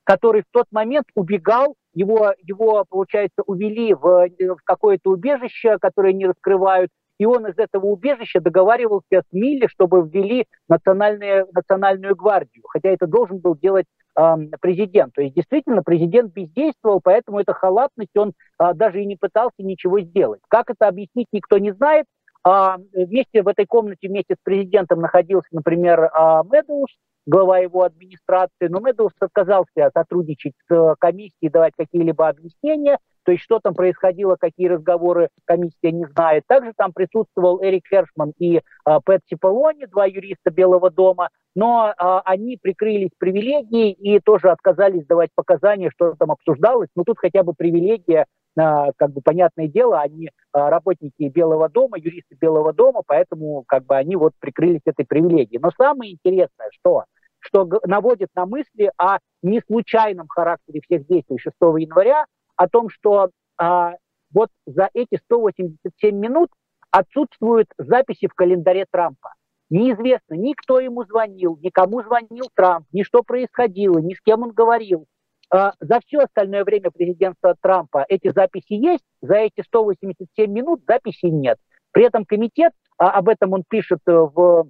который в тот момент убегал, его, его получается, увели в, в какое-то убежище, которое не раскрывают, и он из этого убежища договаривался с Милли, чтобы ввели национальную, национальную гвардию, хотя это должен был делать э, президент. То есть действительно президент бездействовал, поэтому эта халатность, он э, даже и не пытался ничего сделать. Как это объяснить, никто не знает. А, вместе в этой комнате вместе с президентом находился, например, а, Медоуш, глава его администрации, но Медоуз отказался сотрудничать с э, комиссией, давать какие-либо объяснения, то есть что там происходило, какие разговоры комиссия не знает. Также там присутствовал Эрик Хершман и э, Пэт Типолони, два юриста Белого дома, но э, они прикрылись привилегией и тоже отказались давать показания, что там обсуждалось. Но тут хотя бы привилегия как бы понятное дело, они работники Белого дома, юристы Белого дома, поэтому как бы они вот прикрылись этой привилегией. Но самое интересное, что что наводит на мысли о неслучайном характере всех действий 6 января, о том, что а, вот за эти 187 минут отсутствуют записи в календаре Трампа. Неизвестно, ни кто ему звонил, никому звонил Трамп, ни что происходило, ни с кем он говорил. А, за все остальное время президентства Трампа эти записи есть, за эти 187 минут записей нет. При этом комитет, а, об этом он пишет э, в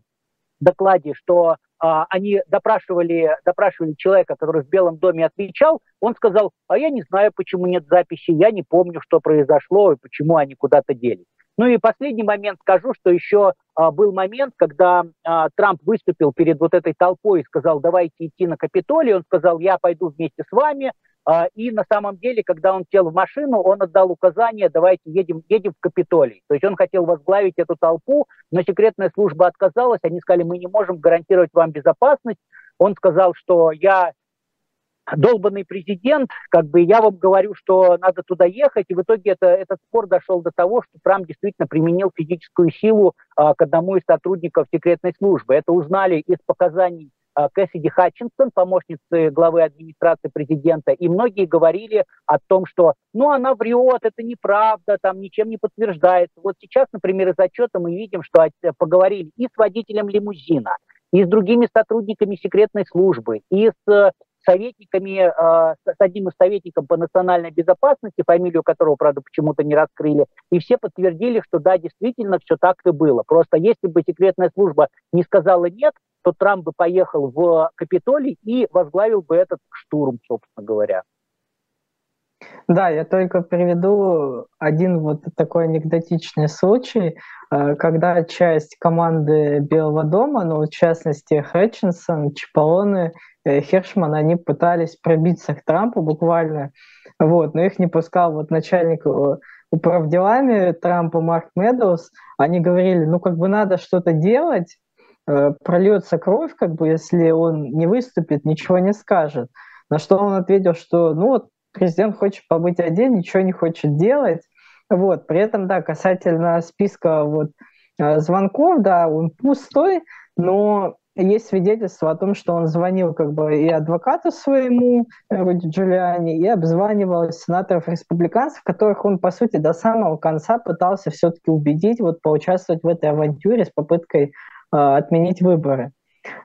докладе, что они допрашивали, допрашивали человека, который в Белом доме отвечал, он сказал, а я не знаю, почему нет записи, я не помню, что произошло и почему они куда-то делись. Ну и последний момент скажу, что еще а, был момент, когда а, Трамп выступил перед вот этой толпой и сказал, давайте идти на Капитолий. Он сказал, я пойду вместе с вами. А, и на самом деле, когда он сел в машину, он отдал указание, давайте едем, едем в Капитолий. То есть он хотел возглавить эту толпу, но секретная служба отказалась. Они сказали, мы не можем гарантировать вам безопасность. Он сказал, что я долбанный президент, как бы я вам говорю, что надо туда ехать, и в итоге это, этот спор дошел до того, что Трамп действительно применил физическую силу а, к одному из сотрудников секретной службы. Это узнали из показаний Кэссиди Хатчинсон, помощницы главы администрации президента, и многие говорили о том, что ну она врет, это неправда, там ничем не подтверждается. Вот сейчас, например, из отчета мы видим, что поговорили и с водителем лимузина, и с другими сотрудниками секретной службы, и с советниками, э, с одним из советников по национальной безопасности, фамилию которого, правда, почему-то не раскрыли, и все подтвердили, что да, действительно, все так и было. Просто если бы секретная служба не сказала нет, то Трамп бы поехал в Капитолий и возглавил бы этот штурм, собственно говоря. Да, я только приведу один вот такой анекдотичный случай, э, когда часть команды Белого дома, ну, в частности, Хэтчинсон, Чаполоне, э, Хершман, они пытались пробиться к Трампу буквально, вот, но их не пускал вот начальник э, управделами Трампа Марк Медоуз. Они говорили, ну, как бы надо что-то делать, прольется кровь, как бы, если он не выступит, ничего не скажет. На что он ответил, что ну вот президент хочет побыть один, ничего не хочет делать. Вот. При этом, да, касательно списка вот, э, звонков, да, он пустой, но есть свидетельство о том, что он звонил как бы и адвокату своему, Руди Джулиани, и обзванивал сенаторов-республиканцев, которых он, по сути, до самого конца пытался все-таки убедить вот поучаствовать в этой авантюре с попыткой э, отменить выборы.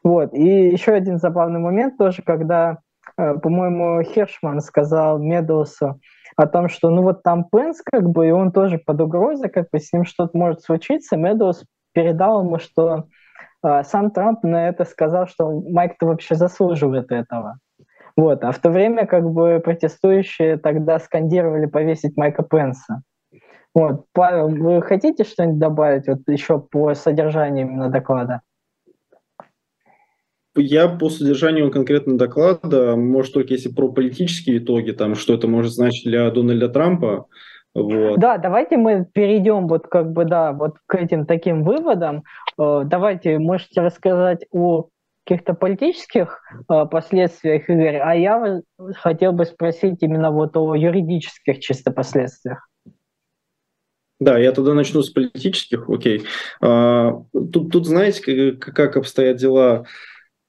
Вот. И еще один забавный момент тоже, когда Э, по-моему, Хершман сказал Медоусу о том, что ну вот там Пенс как бы, и он тоже под угрозой, как бы с ним что-то может случиться. Медоус передал ему, что э, сам Трамп на это сказал, что Майк-то вообще заслуживает этого. Вот. А в то время как бы протестующие тогда скандировали повесить Майка Пенса. Вот. Павел, вы хотите что-нибудь добавить вот еще по содержанию именно доклада? Я по содержанию конкретно доклада, может, только если про политические итоги, там, что это может значить для Дональда Трампа, вот. Да, давайте мы перейдем вот как бы, да, вот к этим таким выводам. Э, давайте, можете рассказать о каких-то политических э, последствиях, Игорь, а я хотел бы спросить именно вот о юридических чисто последствиях. Да, я тогда начну с политических, окей. А, тут, тут знаете, как, обстоят дела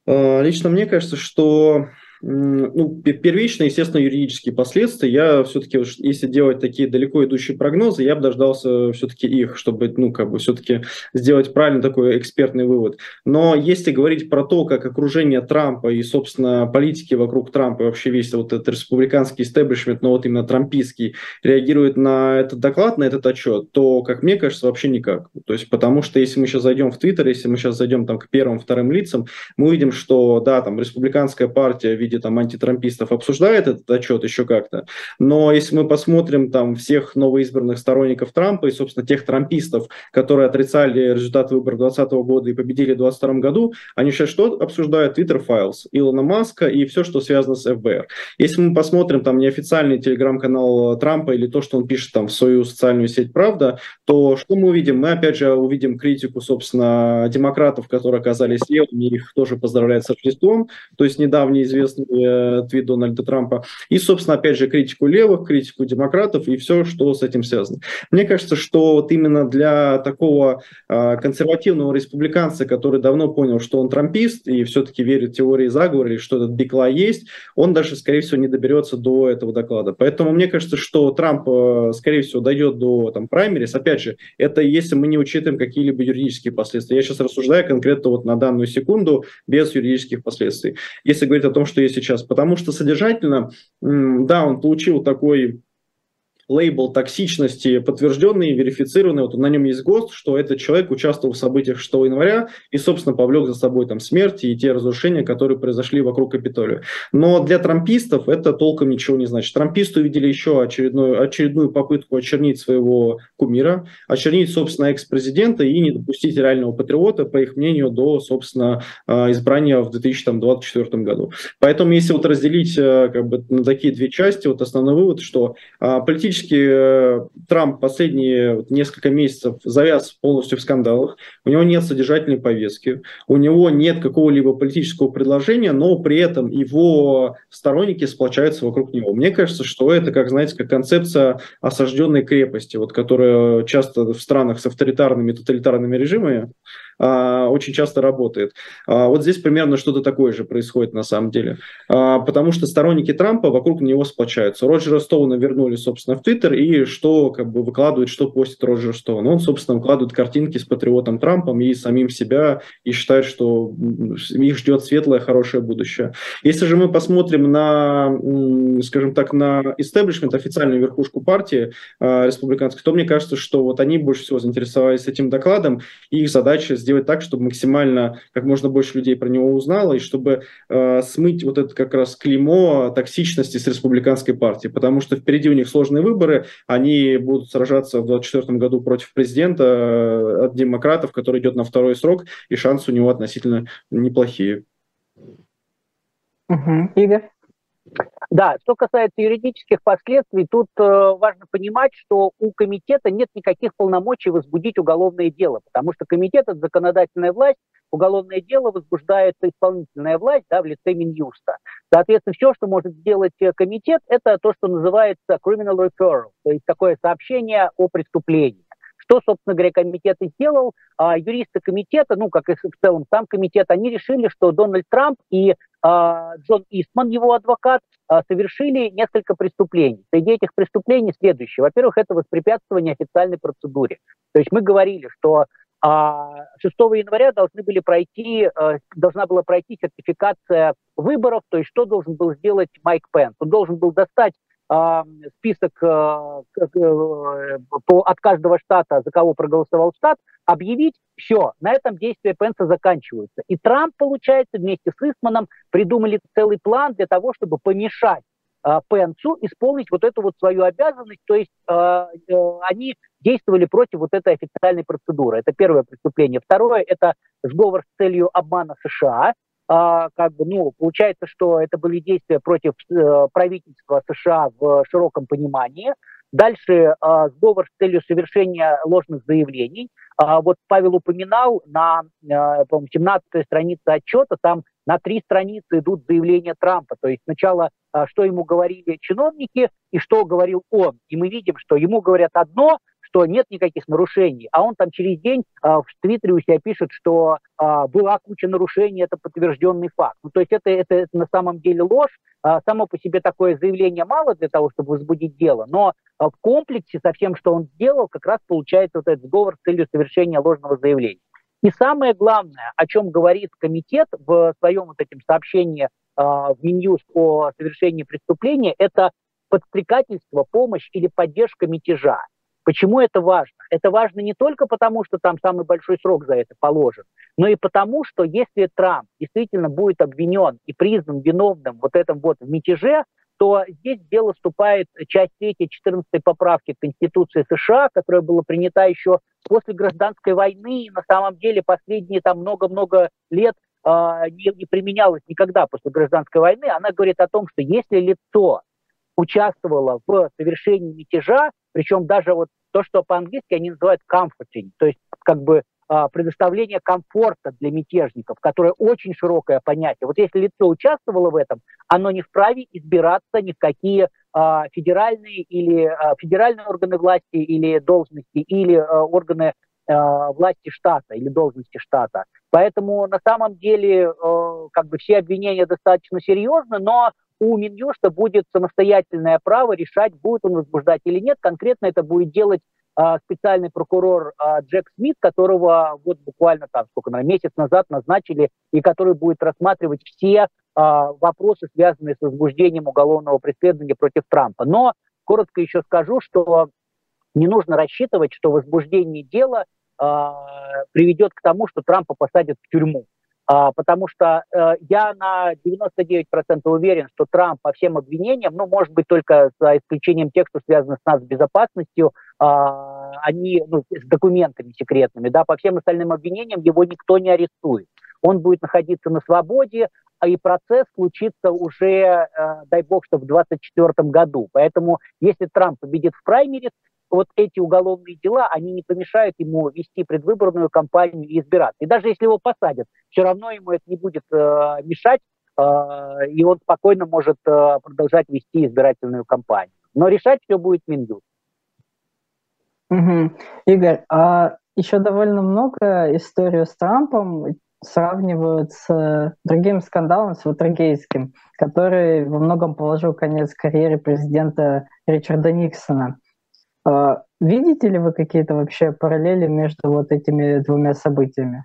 Э, лично мне кажется, что ну, первично, естественно, юридические последствия. Я все-таки, если делать такие далеко идущие прогнозы, я бы дождался все-таки их, чтобы, ну, как бы все-таки сделать правильный такой экспертный вывод. Но если говорить про то, как окружение Трампа и, собственно, политики вокруг Трампа и вообще весь вот этот республиканский истеблишмент, но вот именно трампийский, реагирует на этот доклад, на этот отчет, то, как мне кажется, вообще никак. То есть, потому что если мы сейчас зайдем в Твиттер, если мы сейчас зайдем там к первым, вторым лицам, мы увидим, что, да, там, республиканская партия видит виде там антитрампистов обсуждает этот отчет еще как-то, но если мы посмотрим там всех новоизбранных сторонников Трампа и, собственно, тех трампистов, которые отрицали результаты выборов 2020 года и победили в 2022 году, они сейчас что обсуждают? Twitter Files, Илона Маска и все, что связано с ФБР. Если мы посмотрим там неофициальный телеграм-канал Трампа или то, что он пишет там в свою социальную сеть «Правда», то что мы увидим? Мы опять же увидим критику, собственно, демократов, которые оказались левыми, их тоже поздравляют с Рождеством, то есть недавний известный э, твит Дональда Трампа, и, собственно, опять же, критику левых, критику демократов и все, что с этим связано. Мне кажется, что вот именно для такого э, консервативного республиканца, который давно понял, что он трампист и все-таки верит в теории заговора, или что этот бикла есть, он даже, скорее всего, не доберется до этого доклада. Поэтому мне кажется, что Трамп, э, скорее всего, дойдет до там, праймерис. Опять же, это если мы не учитываем какие-либо юридические последствия. Я сейчас рассуждаю конкретно вот на данную секунду без юридических последствий. Если говорить о том, что есть сейчас, потому что содержательно, да, он получил такой лейбл токсичности подтвержденный, верифицированный, вот на нем есть ГОСТ, что этот человек участвовал в событиях 6 января и, собственно, повлек за собой там смерти и те разрушения, которые произошли вокруг Капитолия. Но для трампистов это толком ничего не значит. Трамписты увидели еще очередную, очередную попытку очернить своего кумира, очернить, собственно, экс-президента и не допустить реального патриота, по их мнению, до, собственно, а, избрания в 2024 году. Поэтому, если вот разделить э, как бы, на такие две части, вот основной вывод, что а, политически э, Трамп последние несколько месяцев завяз полностью в скандалах, у него нет содержательной повестки, у него нет какого-либо политического предложения, но при этом его сторонники сплочаются вокруг него. Мне кажется, что это, как знаете, как концепция осажденной крепости, вот, которая часто в странах с авторитарными, тоталитарными режимами а, очень часто работает. А, вот здесь примерно что-то такое же происходит на самом деле. А, потому что сторонники Трампа вокруг него сплочаются. Роджера Стоуна вернули, собственно, в Твиттер, и что как бы выкладывает, что постит Роджер Стоун. Он, собственно, выкладывает картинки с патриотом Трампом и самим себя, и считает, что их ждет светлое, хорошее будущее. Если же мы посмотрим на, скажем так, на истеблишмент, официальную верхушку партии республиканской, то мне кажется, что вот они больше всего заинтересовались этим докладом, и их задача сделать сделать так, чтобы максимально как можно больше людей про него узнало, и чтобы э, смыть вот это как раз клеймо токсичности с республиканской партии, потому что впереди у них сложные выборы, они будут сражаться в 2024 году против президента э, от демократов, который идет на второй срок, и шансы у него относительно неплохие. Угу. Игорь? Да, что касается юридических последствий, тут э, важно понимать, что у комитета нет никаких полномочий возбудить уголовное дело, потому что комитет – это законодательная власть, уголовное дело возбуждает исполнительная власть да, в лице Минюста. Соответственно, все, что может сделать э, комитет, это то, что называется criminal referral, то есть такое сообщение о преступлении. Что, собственно говоря, комитет и сделал? А, юристы комитета, ну, как и в целом сам комитет, они решили, что Дональд Трамп и а, Джон Истман, его адвокат, а, совершили несколько преступлений. Среди этих преступлений следующее. Во-первых, это воспрепятствование официальной процедуре. То есть мы говорили, что 6 а, января должны были пройти, должна была пройти сертификация выборов, то есть что должен был сделать Майк Пенс? Он должен был достать список э, от каждого штата, за кого проголосовал штат, объявить, все, на этом действия Пенса заканчиваются. И Трамп, получается, вместе с Исманом придумали целый план для того, чтобы помешать э, Пенсу исполнить вот эту вот свою обязанность, то есть э, они действовали против вот этой официальной процедуры. Это первое преступление. Второе – это сговор с целью обмана США, как бы, ну, получается, что это были действия против э, правительства США в широком понимании. Дальше э, сговор с целью совершения ложных заявлений. А, вот Павел упоминал на, э, по 17 странице отчета, там на три страницы идут заявления Трампа. То есть сначала, что ему говорили чиновники и что говорил он. И мы видим, что ему говорят одно, что нет никаких нарушений, а он там через день а, в Твиттере у себя пишет, что а, была куча нарушений, это подтвержденный факт. Ну, то есть это, это, это на самом деле ложь. А, само по себе такое заявление мало для того, чтобы возбудить дело, но в комплексе со всем, что он сделал, как раз получается вот этот сговор с целью совершения ложного заявления. И самое главное, о чем говорит комитет в своем вот этим сообщении э, в Минюст о совершении преступления, это подстрекательство, помощь или поддержка мятежа. Почему это важно? Это важно не только потому, что там самый большой срок за это положен, но и потому, что если Трамп действительно будет обвинен и признан виновным вот этом вот в мятеже, то здесь дело вступает часть 3 14 поправки Конституции США, которая была принята еще после гражданской войны, и на самом деле последние там много-много лет э, не, не применялась никогда после гражданской войны. Она говорит о том, что если лицо участвовало в совершении мятежа, причем даже вот то, что по-английски они называют comforting, то есть как бы а, предоставление комфорта для мятежников, которое очень широкое понятие. Вот если лицо участвовало в этом, оно не вправе избираться ни в какие а, федеральные или а, федеральные органы власти или должности, или а, органы а, власти штата или должности штата. Поэтому на самом деле э, как бы все обвинения достаточно серьезны, но у Минюста будет самостоятельное право решать, будет он возбуждать или нет. Конкретно это будет делать а, специальный прокурор а, Джек Смит, которого вот буквально там сколько, наверное, месяц назад назначили, и который будет рассматривать все а, вопросы, связанные с возбуждением уголовного преследования против Трампа. Но коротко еще скажу, что не нужно рассчитывать, что возбуждение дела э, приведет к тому, что Трампа посадят в тюрьму. А, потому что э, я на 99% уверен, что Трамп по всем обвинениям, ну, может быть, только за исключением тех, что связано с нас безопасностью, а, они, ну, с документами секретными, да, по всем остальным обвинениям его никто не арестует. Он будет находиться на свободе, а и процесс случится уже, э, дай бог, что в 2024 году. Поэтому, если Трамп победит в праймере, вот эти уголовные дела, они не помешают ему вести предвыборную кампанию и избираться. И даже если его посадят, все равно ему это не будет э, мешать, э, и он спокойно может э, продолжать вести избирательную кампанию. Но решать все будет Минюст. Угу. Игорь, а еще довольно много историю с Трампом сравнивают с другим скандалом, с Ватергейским, который во многом положил конец карьере президента Ричарда Никсона. А, видите ли вы какие-то вообще параллели между вот этими двумя событиями?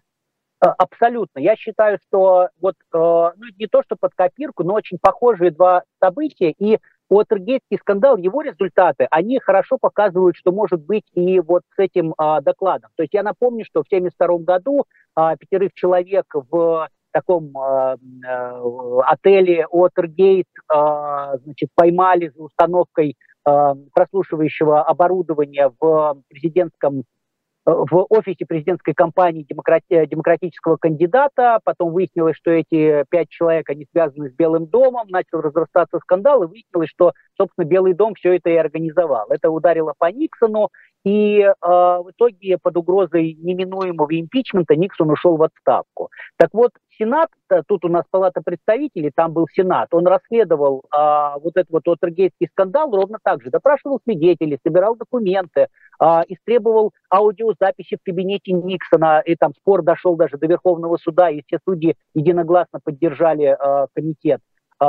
А, абсолютно. Я считаю, что вот э, ну, не то, что под копирку, но очень похожие два события. И Уотергейтский скандал, его результаты, они хорошо показывают, что может быть и вот с этим а, докладом. То есть я напомню, что в 1972 году а, пятерых человек в таком а, а, отеле Уотергейт а, поймали за установкой Э, прослушивающего оборудования в президентском э, в офисе президентской кампании демократи- э, демократического кандидата. Потом выяснилось, что эти пять человек, они связаны с Белым домом. Начал разрастаться скандал, и выяснилось, что, собственно, Белый дом все это и организовал. Это ударило по Никсону, и э, в итоге под угрозой неминуемого импичмента Никсон ушел в отставку. Так вот, Сенат, тут у нас Палата представителей, там был Сенат, он расследовал э, вот этот вот Отергейский скандал ровно так же, допрашивал свидетелей, собирал документы, э, истребовал аудиозаписи в кабинете Никсона, и там спор дошел даже до Верховного суда, и все судьи единогласно поддержали э, комитет, э,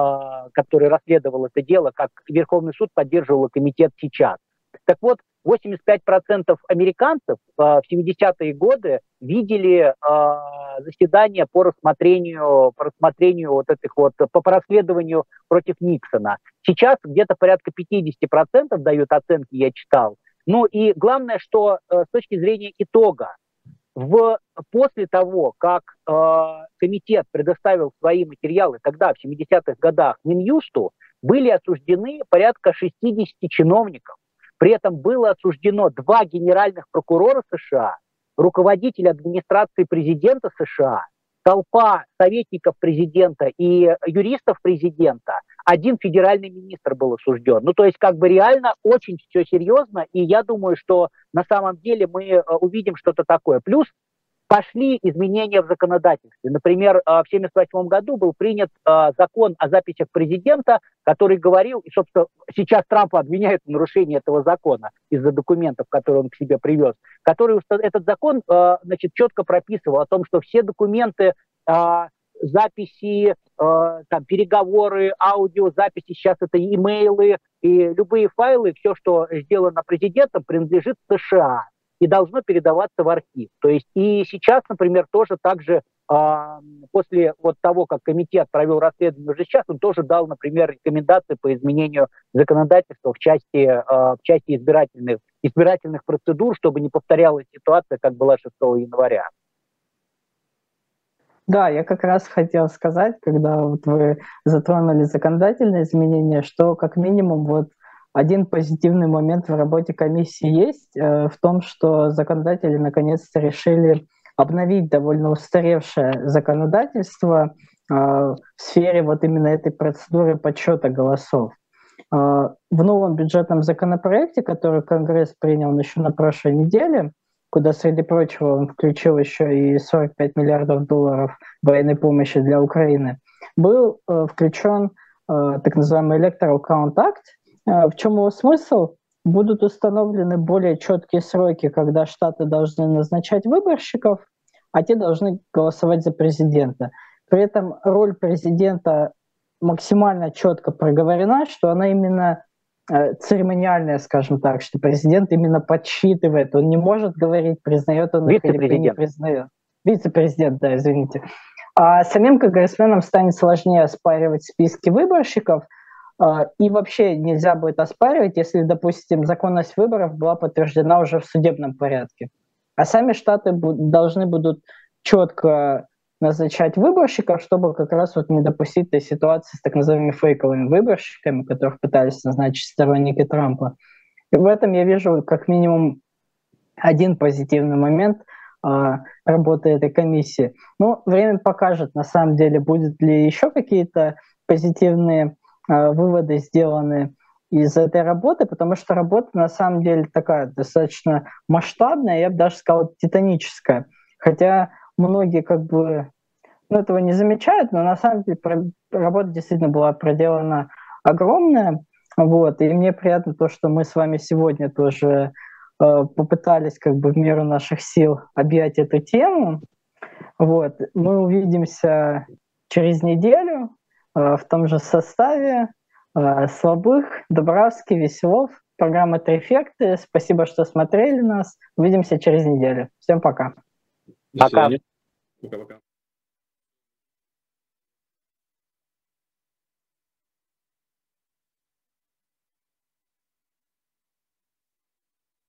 который расследовал это дело, как Верховный суд поддерживал комитет сейчас. Так вот, 85% американцев э, в 70-е годы видели э, заседания по рассмотрению, по рассмотрению вот этих вот, по, по расследованию против Никсона. Сейчас где-то порядка 50% дают оценки, я читал. Ну и главное, что э, с точки зрения итога, в, после того, как э, комитет предоставил свои материалы тогда, в 70-х годах, Минюсту, были осуждены порядка 60 чиновников, при этом было осуждено два генеральных прокурора США, руководитель администрации президента США, толпа советников президента и юристов президента, один федеральный министр был осужден. Ну, то есть, как бы реально очень все серьезно, и я думаю, что на самом деле мы э, увидим что-то такое. Плюс пошли изменения в законодательстве. Например, э, в 1978 году был принят э, закон о записях президента, который говорил, и, собственно, сейчас Трампа обвиняют в нарушении этого закона из-за документов, которые он к себе привез, который, этот закон, э, значит, четко прописывал о том, что все документы, записи, там, переговоры, аудиозаписи, сейчас это имейлы и любые файлы, все, что сделано президентом, принадлежит США и должно передаваться в архив. То есть и сейчас, например, тоже также э, после вот того, как комитет провел расследование уже сейчас, он тоже дал, например, рекомендации по изменению законодательства в части, э, в части избирательных, избирательных процедур, чтобы не повторялась ситуация, как была 6 января. Да, я как раз хотел сказать, когда вот вы затронули законодательные изменения, что как минимум вот один позитивный момент в работе комиссии есть э, в том, что законодатели наконец-то решили обновить довольно устаревшее законодательство э, в сфере вот именно этой процедуры подсчета голосов. Э, в новом бюджетном законопроекте, который Конгресс принял еще на прошлой неделе, куда, среди прочего, он включил еще и 45 миллиардов долларов военной помощи для Украины, был включен так называемый Electoral Count Act, в чем его смысл? Будут установлены более четкие сроки, когда штаты должны назначать выборщиков, а те должны голосовать за президента. При этом роль президента максимально четко проговорена, что она именно э, церемониальная, скажем так, что президент именно подсчитывает, он не может говорить, признает он их или не признает. Вице-президент, да, извините. А самим конгрессменам станет сложнее оспаривать списки выборщиков – а, и вообще нельзя будет оспаривать, если, допустим, законность выборов была подтверждена уже в судебном порядке. А сами штаты должны будут четко назначать выборщиков, чтобы как раз вот не допустить той ситуации с так называемыми фейковыми выборщиками, которых пытались назначить сторонники Трампа. И в этом я вижу как минимум один позитивный момент а, работы этой комиссии. Но время покажет, на самом деле, будет ли еще какие-то позитивные а, выводы сделаны из этой работы, потому что работа на самом деле такая достаточно масштабная, я бы даже сказал, титаническая. Хотя многие как бы ну, этого не замечают, но на самом деле работа действительно была проделана огромная. Вот, и мне приятно то, что мы с вами сегодня тоже э, попытались как бы в меру наших сил объять эту тему. Вот, мы увидимся через неделю э, в том же составе. Э, Слабых, Добравский, Веселов. Программа «Трефекты». Спасибо, что смотрели нас. Увидимся через неделю. Всем пока. Пока. Пока-пока.